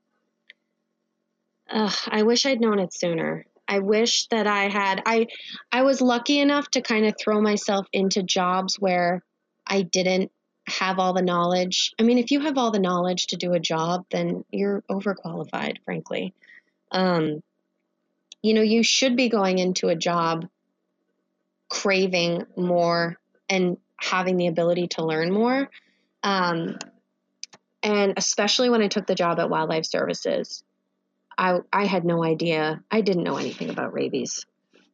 S3: ugh, i wish i'd known it sooner I wish that I had I I was lucky enough to kind of throw myself into jobs where I didn't have all the knowledge. I mean, if you have all the knowledge to do a job, then you're overqualified, frankly. Um, you know, you should be going into a job craving more and having the ability to learn more. Um, and especially when I took the job at Wildlife Services, I, I had no idea. I didn't know anything about rabies,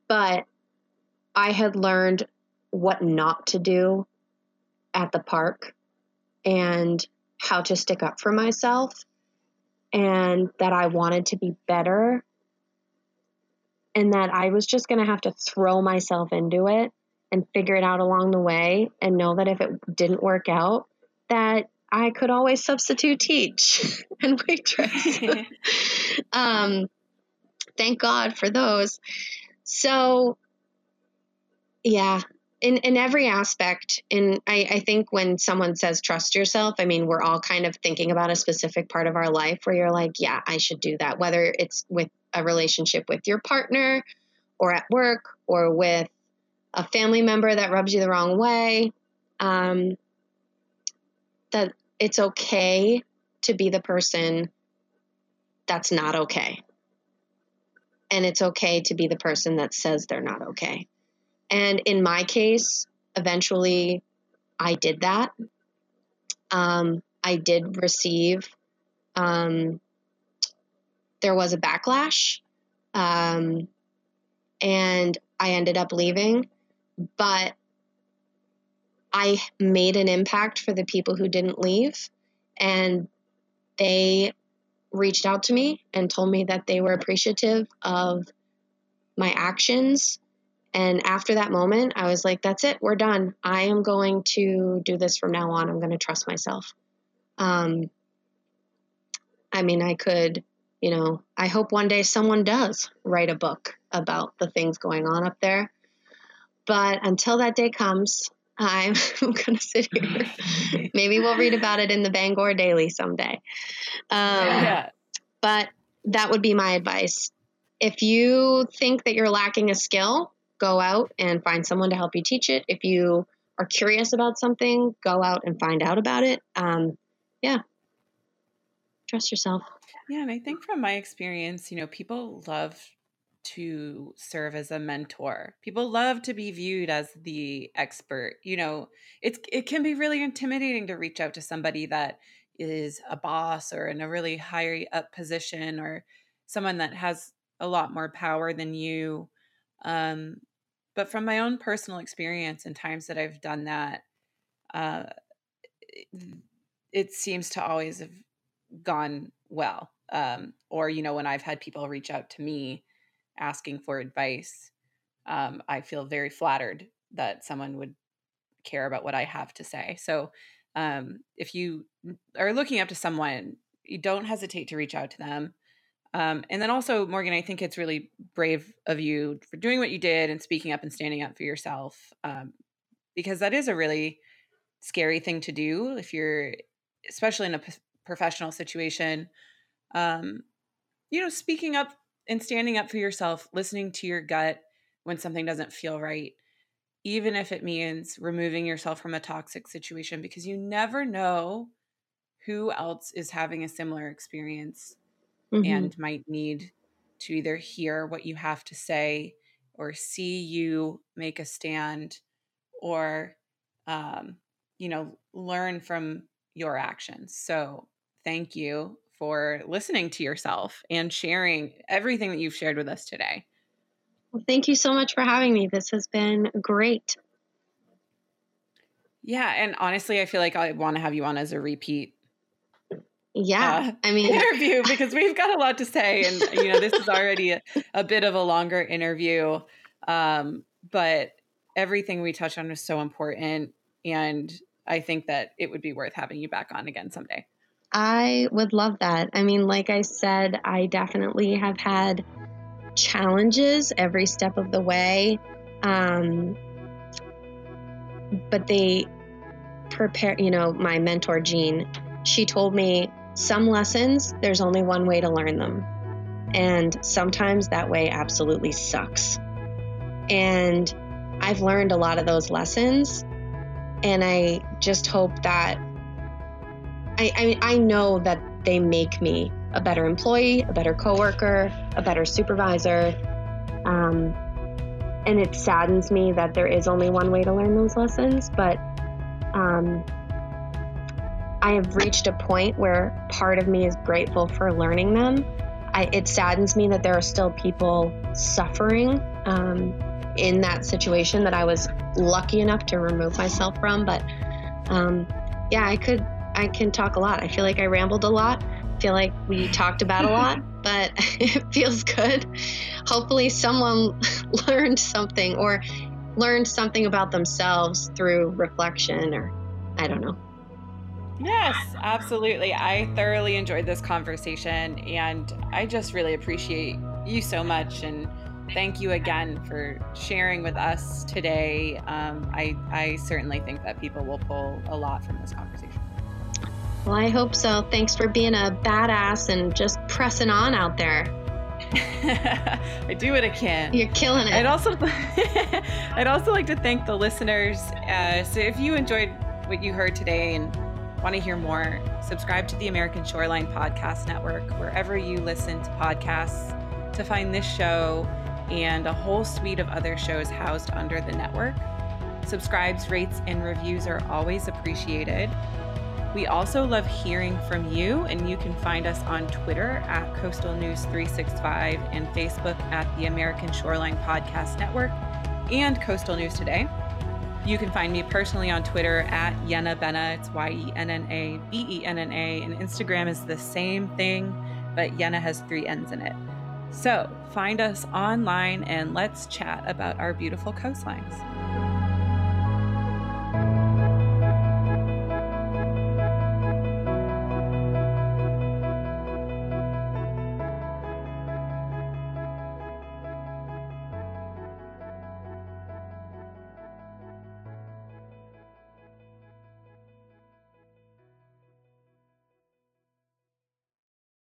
S3: but I had learned what not to do at the park and how to stick up for myself and that I wanted to be better and that I was just going to have to throw myself into it and figure it out along the way and know that if it didn't work out that I could always substitute teach and waitress. um, thank God for those. So, yeah, in, in every aspect, and I, I think when someone says trust yourself, I mean, we're all kind of thinking about a specific part of our life where you're like, yeah, I should do that, whether it's with a relationship with your partner or at work or with a family member that rubs you the wrong way. Um, that it's okay to be the person that's not okay. And it's okay to be the person that says they're not okay. And in my case, eventually I did that. Um, I did receive, um, there was a backlash. Um, and I ended up leaving. But I made an impact for the people who didn't leave, and they reached out to me and told me that they were appreciative of my actions. And after that moment, I was like, that's it, we're done. I am going to do this from now on. I'm going to trust myself. Um, I mean, I could, you know, I hope one day someone does write a book about the things going on up there. But until that day comes, I'm, going to sit here. Maybe we'll read about it in the Bangor Daily someday. Um, yeah. But that would be my advice. If you think that you're lacking a skill, go out and find someone to help you teach it. If you are curious about something, go out and find out about it. Um, yeah. Trust yourself.
S2: Yeah. And I think from my experience, you know, people love to serve as a mentor. People love to be viewed as the expert. You know, it's it can be really intimidating to reach out to somebody that is a boss or in a really high up position or someone that has a lot more power than you. Um, but from my own personal experience and times that I've done that, uh, it, it seems to always have gone well. Um, or you know, when I've had people reach out to me asking for advice, um, I feel very flattered that someone would care about what I have to say. So, um, if you are looking up to someone, you don't hesitate to reach out to them. Um, and then also, Morgan, I think it's really brave of you for doing what you did and speaking up and standing up for yourself, um, because that is a really scary thing to do if you're, especially in a p- professional situation. Um, you know, speaking up and standing up for yourself, listening to your gut when something doesn't feel right, even if it means removing yourself from a toxic situation, because you never know who else is having a similar experience mm-hmm. and might need to either hear what you have to say or see you make a stand or um, you know learn from your actions so thank you for listening to yourself and sharing everything that you've shared with us today.
S3: Well, thank you so much for having me. This has been great.
S2: Yeah, and honestly, I feel like I want to have you on as a repeat.
S3: Yeah, uh, I mean
S2: interview because we've got a lot to say, and you know this is already a, a bit of a longer interview, um, but everything we touch on is so important, and I think that it would be worth having you back on again someday.
S3: I would love that. I mean, like I said, I definitely have had challenges every step of the way. Um, but they prepare, you know, my mentor, Jean, she told me some lessons, there's only one way to learn them. And sometimes that way absolutely sucks. And I've learned a lot of those lessons. and I just hope that I, I I know that they make me a better employee, a better coworker, a better supervisor. Um, and it saddens me that there is only one way to learn those lessons, but um, I have reached a point where part of me is grateful for learning them. I, it saddens me that there are still people suffering um, in that situation that I was lucky enough to remove myself from. But um, yeah, I could, I can talk a lot. I feel like I rambled a lot. I feel like we talked about a lot, but it feels good. Hopefully, someone learned something or learned something about themselves through reflection, or I don't know.
S2: Yes, absolutely. I thoroughly enjoyed this conversation and I just really appreciate you so much and thank you again for sharing with us today. Um, I, I certainly think that people will pull a lot from this conversation.
S3: Well, I hope so. Thanks for being a badass and just pressing on out there.
S2: I do what I can.
S3: You're killing it.
S2: I'd also, I'd also like to thank the listeners. Uh, so if you enjoyed what you heard today and want to hear more, subscribe to the American Shoreline Podcast Network wherever you listen to podcasts to find this show and a whole suite of other shows housed under the network. Subscribes, rates, and reviews are always appreciated. We also love hearing from you, and you can find us on Twitter at Coastal News 365 and Facebook at the American Shoreline Podcast Network and Coastal News Today. You can find me personally on Twitter at Yenna Benna. It's Y E N N A B E N N A. And Instagram is the same thing, but Yenna has three N's in it. So find us online and let's chat about our beautiful coastlines.